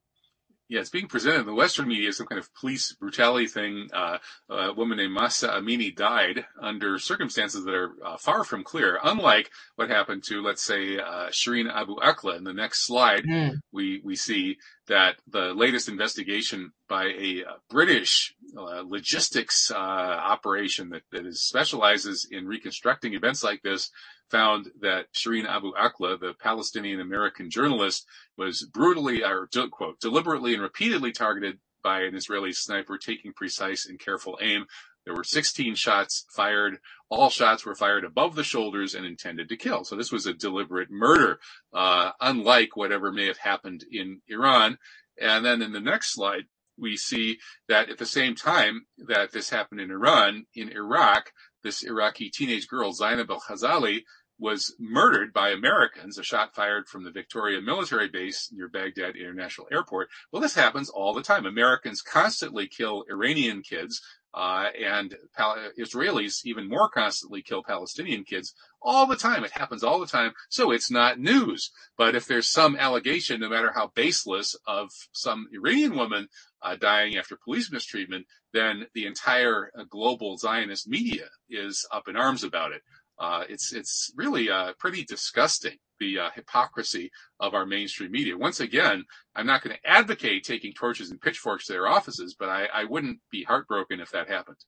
yeah, it's being presented in the Western media as some kind of police brutality thing. Uh, a woman named Mahsa Amini died under circumstances that are uh, far from clear, unlike what happened to, let's say, uh, Shireen Abu Akleh. In the next slide, mm. we, we see that the latest investigation by a uh, British uh, logistics uh, operation that, that is, specializes in reconstructing events like this found that Shireen Abu Akleh, the Palestinian American journalist, was brutally, or quote, deliberately and repeatedly targeted by an Israeli sniper taking precise and careful aim. There were 16 shots fired. All shots were fired above the shoulders and intended to kill. So this was a deliberate murder, uh, unlike whatever may have happened in Iran. And then in the next slide, we see that at the same time that this happened in Iran, in Iraq, this Iraqi teenage girl, Zainab al-Khazali, was murdered by Americans, a shot fired from the Victoria military base near Baghdad International Airport. Well, this happens all the time. Americans constantly kill Iranian kids, Uh, and Pal- Israelis even more constantly kill Palestinian kids all the time. It happens all the time. So it's not news. But if there's some allegation, no matter how baseless, of some Iranian woman uh, dying after police mistreatment, then the entire uh, global Zionist media is up in arms about it. Uh, it's it's really uh, pretty disgusting the uh, hypocrisy of our mainstream media. Once again, I'm not going to advocate taking torches and pitchforks to their offices, but I, I wouldn't be heartbroken if that happened.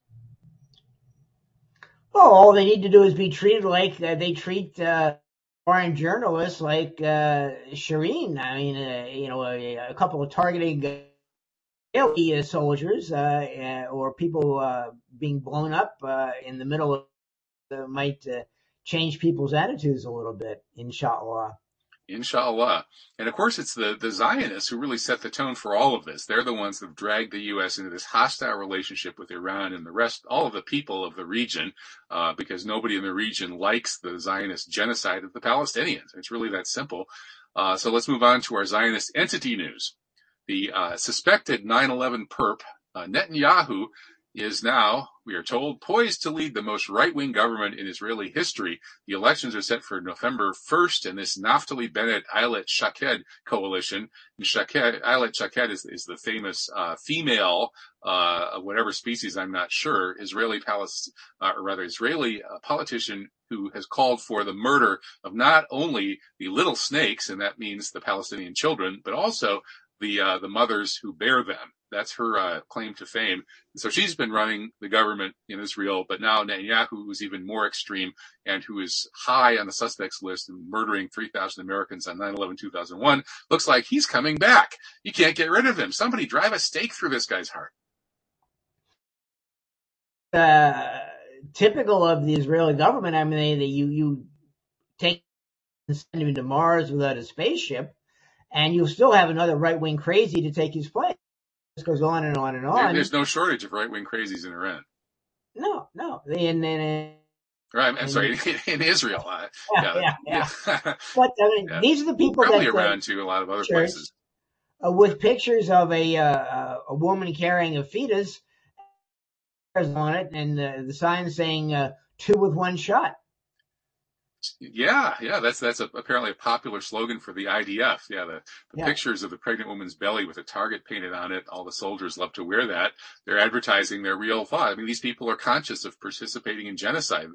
Well, all they need to do is be treated like uh, they treat uh, foreign journalists like uh, Shireen. I mean, you know, a, a, couple of targeting soldiers or people being blown up in the middle of might change people's attitudes a little bit, inshallah. Inshallah. And of course, it's the, the Zionists who really set the tone for all of this. They're the ones that have dragged the U.S. into this hostile relationship with Iran and the rest, all of the people of the region, uh, because nobody in the region likes the Zionist genocide of the Palestinians. It's really that simple. Uh, so let's move on to our Zionist entity news. The uh, suspected 9/11 perp uh, Is now, we are told, poised to lead the most right-wing government in Israeli history. The elections are set for November 1st, and this Naftali Bennett Ayelet Shaked coalition, and Shaked, Ayelet Shaked is, is the famous uh, female, uh, whatever species, I'm not sure, Israeli Palest, uh, or rather Israeli uh, politician who has called for the murder of not only the little snakes, and that means the Palestinian children, but also the uh, the mothers who bear them. That's her uh, claim to fame. So she's been running the government in Israel, but now Netanyahu, who's even more extreme and who is high on the suspects list and murdering 3,000 Americans on 9/11/2001, looks like he's coming back. You can't get rid of him. Somebody drive a stake through this guy's heart. Uh, typical of the Israeli government. I mean, they, you you take and send him to Mars without a spaceship and you'll still have another right wing crazy to take his place. This goes on and on and on. There's no shortage of right wing crazies in Iran. No, no. In, in, Right, I'm sorry, in, Israel. Uh, yeah, yeah, yeah. yeah. but I mean, yeah. these are the people Probably that around too. A lot of other places. Uh, with pictures of a uh, a woman carrying a fetus on it, and uh, the sign saying uh, two with one shot. Yeah, yeah, that's that's a, apparently a popular slogan for the IDF. Yeah, the, the yeah. pictures of the pregnant woman's belly with a target painted on it. All the soldiers love to wear that. They're advertising their real thought. I mean, these people are conscious of participating in genocide.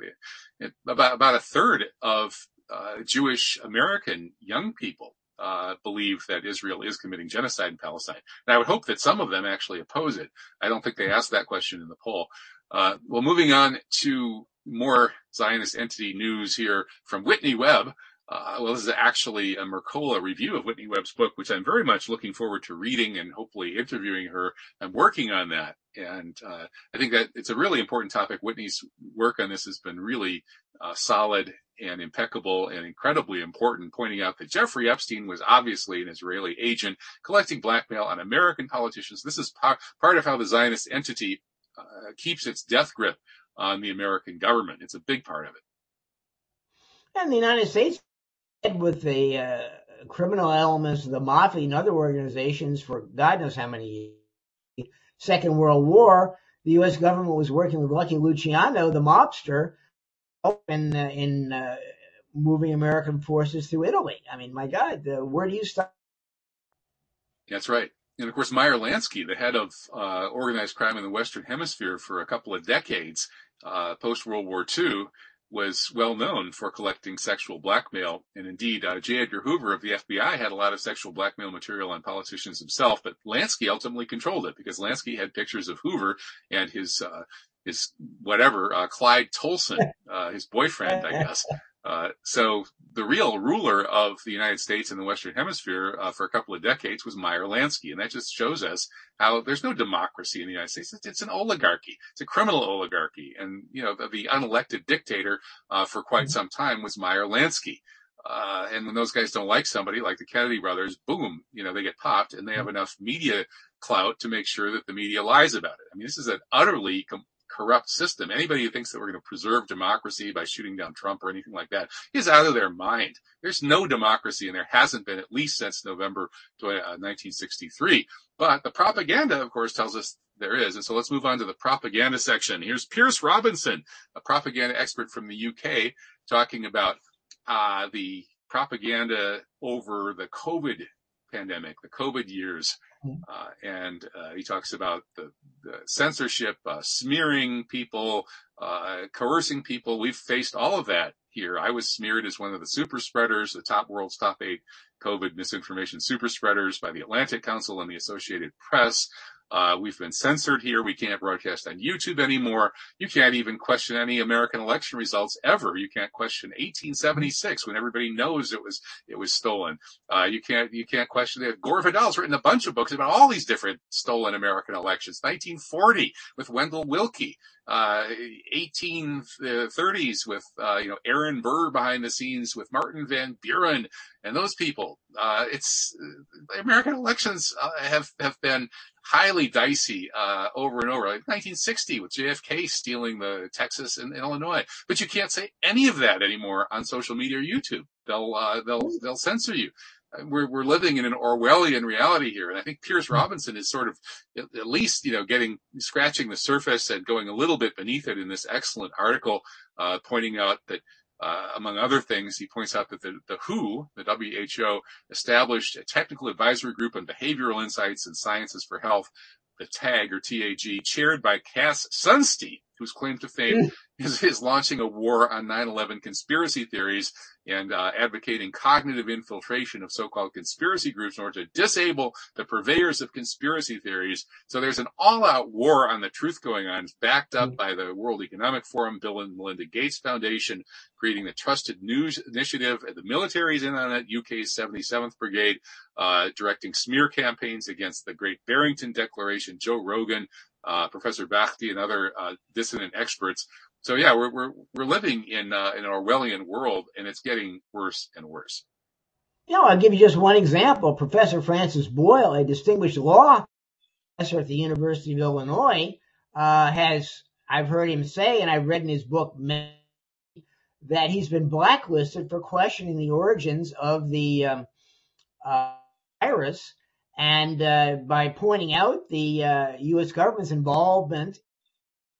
It, about about a third of uh, Jewish American young people uh, believe that Israel is committing genocide in Palestine. And I would hope that some of them actually oppose it. I don't think they asked that question in the poll. Uh, well, moving on to more Zionist entity news here from Whitney Webb. Uh, well, this is actually a Mercola review of Whitney Webb's book, which I'm very much looking forward to reading and hopefully interviewing her. I'm working on that. And uh, I think that it's a really important topic. Whitney's work on this has been really uh, solid and impeccable and incredibly important, pointing out that Jeffrey Epstein was obviously an Israeli agent collecting blackmail on American politicians. This is par- part of how the Zionist entity uh, keeps its death grip on the American government. It's a big part of it. And the United States, with the uh, criminal elements of the mafia and other organizations for God knows how many years. Second World War, the U.S. government was working with Lucky Luciano, the mobster, in uh, in uh, moving American forces through Italy. I mean, my God, where do you start? That's right and of course Meyer Lansky, the head of uh, organized crime in the Western Hemisphere for a couple of decades, uh, post World War II, was well known for collecting sexual blackmail. And indeed, uh, J. Edgar Hoover of the FBI had a lot of sexual blackmail material on politicians himself, but Lansky ultimately controlled it because Lansky had pictures of Hoover and his uh, his whatever uh, Clyde Tolson, uh, his boyfriend, I guess, uh, so the real ruler of the United States in the Western Hemisphere uh, for a couple of decades was Meyer Lansky, and that just shows us how there's no democracy in the United States. It's, it's an oligarchy. It's a criminal oligarchy, and you know the, the unelected dictator uh, for quite some time was Meyer Lansky. Uh, and when those guys don't like somebody like the Kennedy brothers, boom, you know, they get popped and they have enough media clout to make sure that the media lies about it. I mean, this is an utterly com- corrupt system. Anybody who thinks that we're going to preserve democracy by shooting down Trump or anything like that is out of their mind. There's no democracy and there hasn't been at least since November 1963. Uh, but the propaganda, of course, tells us there is. And so let's move on to the propaganda section. Here's Piers Robinson, a propaganda expert from the UK, talking about uh, the propaganda over the COVID pandemic, the COVID years. Mm-hmm. Uh, and uh, he talks about the, the censorship, uh, smearing people, uh, coercing people. We've faced all of that here. I was smeared as one of the super spreaders, the top world's top eight COVID misinformation super spreaders by the Atlantic Council and the Associated Press. Uh, we've been censored here. We can't broadcast on YouTube anymore. You can't even question any American election results ever. You can't question 1876 when everybody knows it was it was stolen. Uh, you can't you can't question it. Gore Vidal's written a bunch of books about all these different stolen American elections. 1940 with Wendell Willkie. uh, 1830s with, uh, you know, Aaron Burr behind the scenes with Martin Van Buren and those people. Uh, it's uh, American elections uh, have have been highly dicey uh, over and over. Like 1960 with JFK stealing the Texas and Illinois, but you can't say any of that anymore on social media or YouTube. They'll they'll they'll censor you we're, we're living in an Orwellian reality here. And I think Piers hmm. Robinson is sort of at least, you know, getting, scratching the surface and going a little bit beneath it in this excellent article, uh, pointing out that, uh, among other things, he points out that the, the WHO, the WHO, established a technical advisory group on behavioral insights and sciences for health, the TAG or TAG, chaired by Cass Sunstein, whose claim to fame hmm. is, is launching a war on 9-11 conspiracy theories and uh, advocating cognitive infiltration of so-called conspiracy groups in order to disable the purveyors of conspiracy theories. So there's an all-out war on the truth going on, backed up hmm. by the World Economic Forum, Bill and Melinda Gates Foundation, creating the Trusted News Initiative. The military's in on it, UK's 77th Brigade, uh, directing smear campaigns against the Great Barrington Declaration, Joe Rogan, uh, Professor Bhakdi and other uh, dissident experts. So yeah, we're we're we're living in uh, an Orwellian world, and it's getting worse and worse. You know, I'll give you just one example. Professor Francis Boyle, a distinguished law professor at the University of Illinois, uh, has I've heard him say, and I've read in his book that he's been blacklisted for questioning the origins of the um, uh, virus and uh, by pointing out the uh, U.S. government's involvement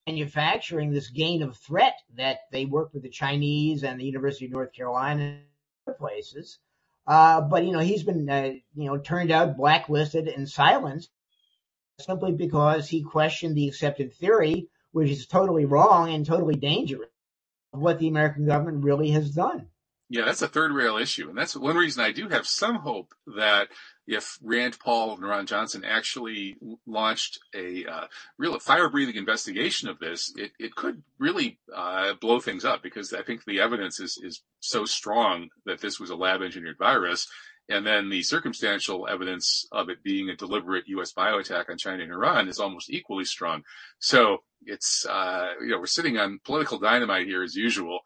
in manufacturing this gain of threat that they work with the Chinese and the University of North Carolina and other places. Uh, but you know he's been uh, you know turned out blacklisted and silenced simply because he questioned the accepted theory, which is totally wrong and totally dangerous of what the American government really has done. Yeah, that's a third rail issue. And that's one reason I do have some hope that if Rand Paul and Ron Johnson actually launched a uh, real fire breathing investigation of this, it, it could really uh, blow things up because I think the evidence is, is so strong that this was a lab engineered virus. And then the circumstantial evidence of it being a deliberate U.S. bio attack on China and Iran is almost equally strong. So it's, uh, you know, we're sitting on political dynamite here as usual.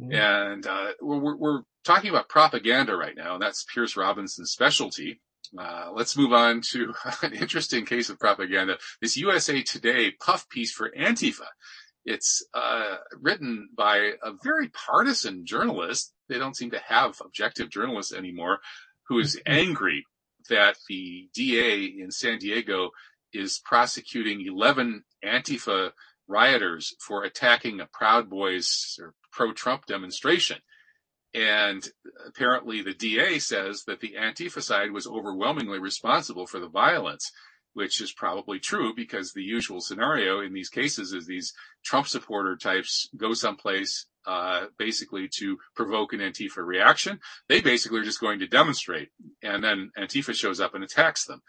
Mm-hmm. And uh, we're, we're, talking about propaganda right now, and that's Piers Robinson's specialty. Uh, let's move on to an interesting case of propaganda. This USA Today puff piece for Antifa. It's uh, written by a very partisan journalist. They don't seem to have objective journalists anymore, who is mm-hmm. angry that the DA in San Diego is prosecuting 11 Antifa rioters for attacking a Proud Boys or pro-Trump demonstration. And apparently the DA says that the Antifa side was overwhelmingly responsible for the violence, which is probably true because the usual scenario in these cases is these Trump supporter types go someplace uh, basically to provoke an Antifa reaction. They basically are just going to demonstrate, and then Antifa shows up and attacks them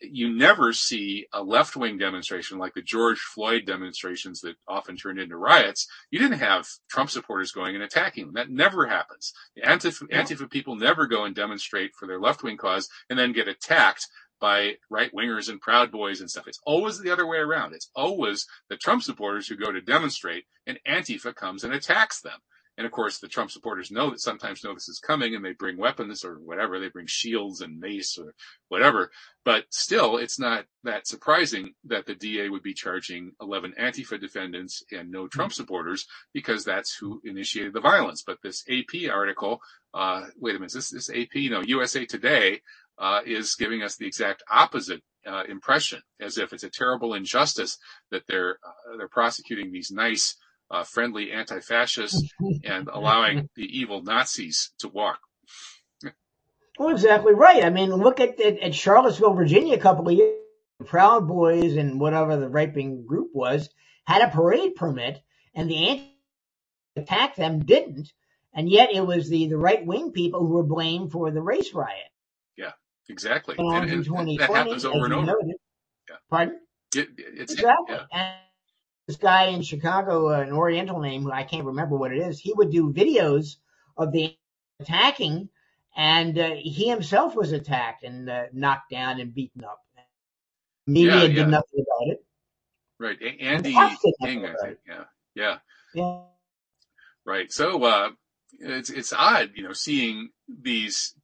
you never see a left wing demonstration like the George Floyd demonstrations that often turned into riots. You didn't have Trump supporters going and attacking them. That never happens. The Antifa, yeah. Antifa people never go and demonstrate for their left wing cause and then get attacked by right wingers and Proud Boys and stuff. It's always the other way around. It's always the Trump supporters who go to demonstrate and Antifa comes and attacks them. And of course, the Trump supporters know that sometimes know this is coming and they bring weapons or whatever. They bring shields and mace or whatever. But still, it's not that surprising that the DA would be charging 11 Antifa defendants and no Trump supporters because that's who initiated the violence. But this AP article, uh, wait a minute, this, this AP, no, USA Today, uh, is giving us the exact opposite uh, impression, as if it's a terrible injustice that they're uh, they're prosecuting these nice, uh, friendly anti-fascists and allowing the evil Nazis to walk. Well, exactly right. I mean, look at at, at Charlottesville, Virginia, a couple of years. The Proud Boys and whatever the raping group was had a parade permit, and the anti attack them didn't, and yet it was the the right wing people who were blamed for the race riot. Yeah, exactly. And, And, and- and that happens over and over. noted. Yeah. Pardon? It- it's, Exactly. yeah. And this guy in Chicago, uh, an Oriental name, who I can't remember what it is, he would do videos of the attacking, and uh, he himself was attacked and uh, knocked down and beaten up. Media Yeah, did nothing about it. Right. A- Andy King, I think. Yeah. Yeah. Yeah. Right. So, uh, it's, it's odd, you know, seeing these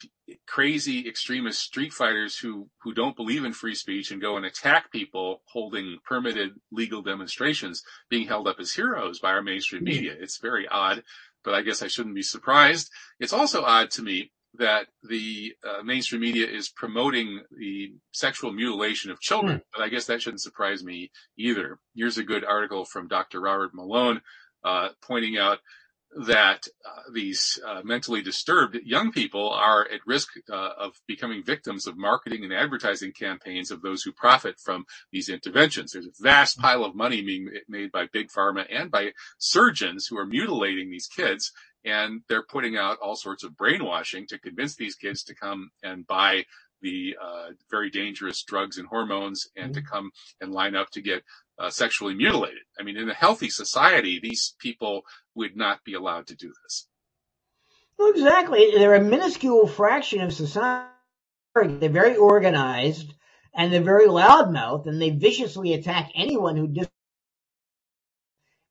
crazy extremist street fighters who, who don't believe in free speech and go and attack people holding permitted legal demonstrations being held up as heroes by our mainstream media. It's very odd, but I guess I shouldn't be surprised. It's also odd to me that the uh, mainstream media is promoting the sexual mutilation of children, but I guess that shouldn't surprise me either. Here's a good article from Dr. Robert Malone, uh, pointing out that uh, these uh, mentally disturbed young people are at risk uh, of becoming victims of marketing and advertising campaigns of those who profit from these interventions. There's a vast pile of money being made by big pharma and by surgeons who are mutilating these kids and they're putting out all sorts of brainwashing to convince these kids to come and buy the uh, very dangerous drugs and hormones and to come and line up to get uh, sexually mutilated. I mean, in a healthy society, these people would not be allowed to do this. Well, exactly. They're a minuscule fraction of society. They're very organized and they're very loudmouthed and they viciously attack anyone who dis-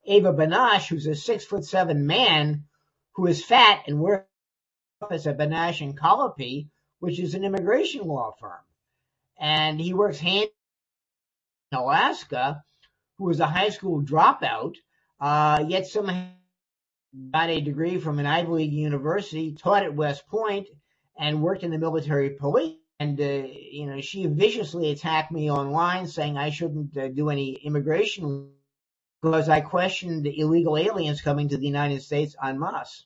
Ava Banash, who's a six foot seven man who is fat and works office at Banash and Colopy, which is an immigration law firm. And he works hand in Alaska, who was a high school dropout, uh, yet somehow got a degree from an Ivy League university, taught at West Point, and worked in the military police. And, uh, you know, she viciously attacked me online saying I shouldn't uh, do any immigration because I questioned illegal aliens coming to the United States en masse.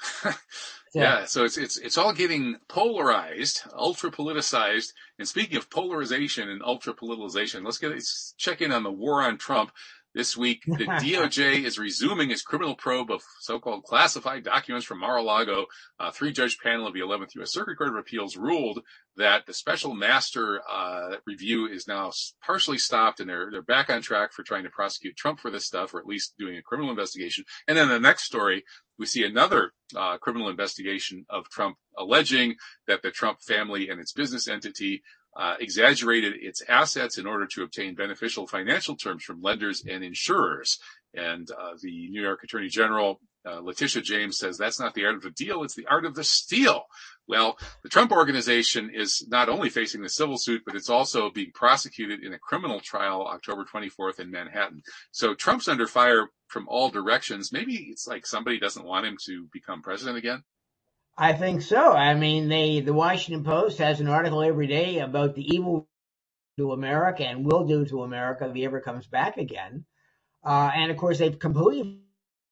So- Yeah, so it's it's it's all getting polarized, ultra politicized. And speaking of polarization and ultra politicization, let's get let's check in on the war on Trump. This week, the DOJ is resuming its criminal probe of so-called classified documents from Mar-a-Lago. A three-judge panel of the 11th U.S. Circuit Court of Appeals ruled that the special master uh, review is now partially stopped, and they're they're back on track for trying to prosecute Trump for this stuff, or at least doing a criminal investigation. And then the next story, we see another uh, criminal investigation of Trump alleging that the Trump family and its business entity uh, exaggerated its assets in order to obtain beneficial financial terms from lenders and insurers. And uh, the New York Attorney General uh, Letitia James says that's not the art of the deal; it's the art of the steal. Well, the Trump organization is not only facing the civil suit, but it's also being prosecuted in a criminal trial October 24th in Manhattan. So Trump's under fire from all directions. Maybe it's like somebody doesn't want him to become president again. I think so. I mean, they, the Washington Post has an article every day about the evil to America and will do to America if he ever comes back again. Uh, and of course, they've completely,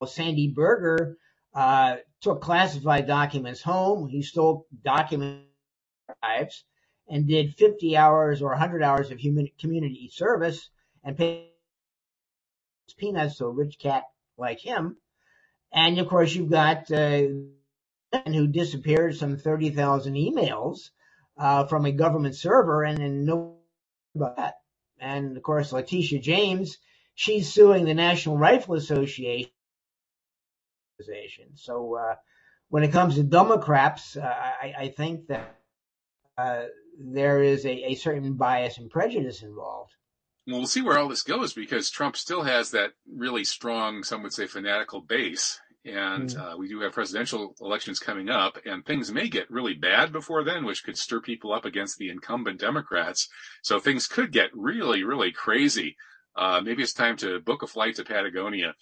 Sandy Berger, uh, took classified documents home. He stole documents archives and did 50 hours or 100 hours of human community service and paid peanuts to a rich cat like him. And of course, you've got, uh, who disappeared some 30,000 emails uh, from a government server and then no about that. And of course, Letitia James, she's suing the National Rifle Association. So uh, when it comes to Democrats, uh, I, I think that uh, there is a, a certain bias and prejudice involved. Well, we'll see where all this goes because Trump still has that really strong, some would say fanatical base. And mm. uh, we do have presidential elections coming up, and things may get really bad before then, which could stir people up against the incumbent Democrats. So things could get really, really crazy. Uh, maybe it's time to book a flight to Patagonia,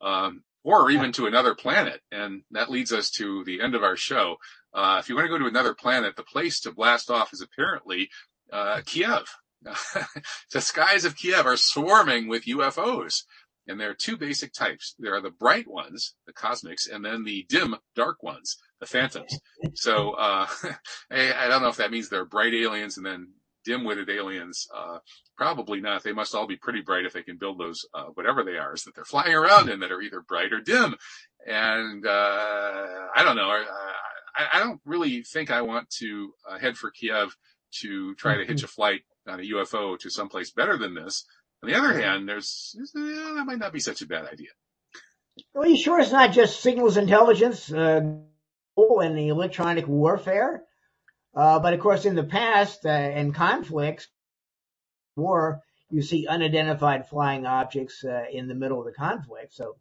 um, or even to another planet. And that leads us to the end of our show. Uh, if you want to go to another planet, the place to blast off is apparently uh, Kiev. the skies of Kiev are swarming with UFOs. And there are two basic types. There are the bright ones, the cosmics, and then the dim, dark ones, the phantoms. So, uh, I, don't know if that means they're bright aliens and then dim-witted aliens. Uh, probably not. They must all be pretty bright if they can build those, uh, whatever they are, is that they're flying around in that are either bright or dim. And, uh, I don't know. I, I, don't really think I want to uh, head for Kiev to try to hitch a flight on a UFO to someplace better than this. On the other hand, there's uh, that might not be such a bad idea. Are you sure it's not just signals intelligence uh, and the electronic warfare? Uh, but of course, in the past, uh, in conflicts, war, you see unidentified flying objects uh, in the middle of the conflict. So,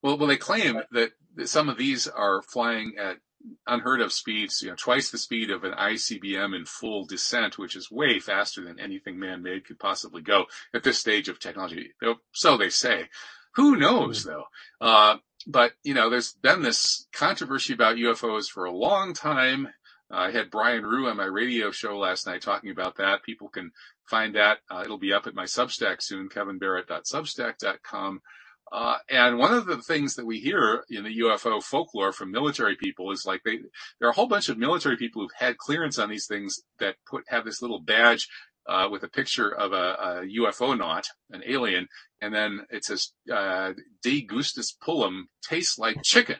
well, well, they claim that some of these are flying at unheard of speeds, you know, twice the speed of an ICBM in full descent, which is way faster than anything man-made could possibly go at this stage of technology. So they say. Who knows though? Uh, but you know, there's been this controversy about UFOs for a long time. I had Brian Rue on my radio show last night talking about that. People can find that. Uh, it'll be up at my Substack soon, kevinbarrett.substack.com. Uh, and one of the things that we hear in the UFO folklore from military people is like they, there are a whole bunch of military people who've had clearance on these things that put, have this little badge, uh, with a picture of a, a, UFO not an alien, and then it says, uh, De Gustus Pullum tastes like chicken.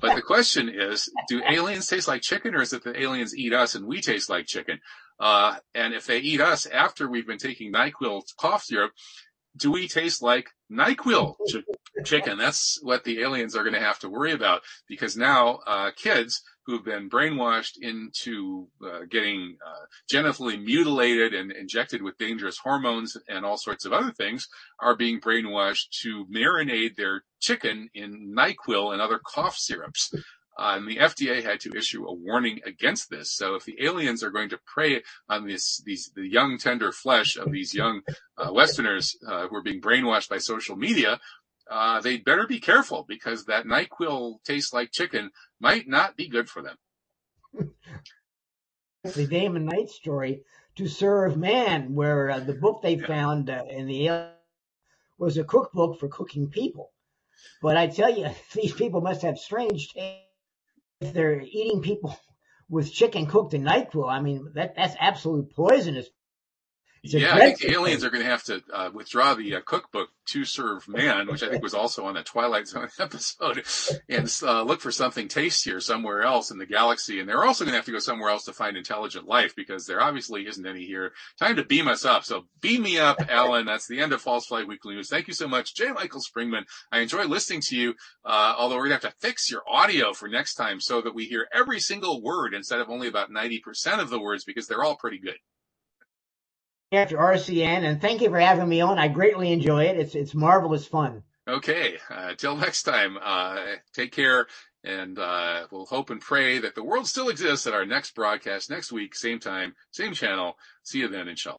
But the question is, do aliens taste like chicken or is it that aliens eat us and we taste like chicken? Uh, and if they eat us after we've been taking NyQuil cough syrup, do we taste like NyQuil ch- chicken? That's what the aliens are going to have to worry about because now, uh, kids who've been brainwashed into uh, getting uh, genitally mutilated and injected with dangerous hormones and all sorts of other things are being brainwashed to marinate their chicken in NyQuil and other cough syrups. Uh, and the FDA had to issue a warning against this. So if the aliens are going to prey on this, these, the young tender flesh of these young uh, Westerners uh, who are being brainwashed by social media, uh, they'd better be careful because that NyQuil tastes like chicken might not be good for them. the Damon Knight story, To Serve Man, where uh, the book they yeah. found uh, in the was a cookbook for cooking people. But I tell you, these people must have strange tastes if they're eating people with chicken cooked in NyQuil, I mean, that, that's absolute poisonous yeah, I think the aliens are going to have to uh, withdraw the uh, cookbook to serve man, which I think was also on the Twilight Zone episode, and uh, look for something tastier somewhere else in the galaxy. And they're also going to have to go somewhere else to find intelligent life because there obviously isn't any here. Time to beam us up. So beam me up, Alan. That's the end of False Flag Weekly News. Thank you so much, J. Michael Springmann. I enjoy listening to you, uh, although we're going to have to fix your audio for next time so that we hear every single word instead of only about 90% of the words because they're all pretty good after RCN, and thank you for having me on. I greatly enjoy it. It's it's marvelous fun. Okay, uh, till next time. Uh, take care, and uh, we'll hope and pray that the world still exists at our next broadcast next week, same time, same channel. See you then, inshallah.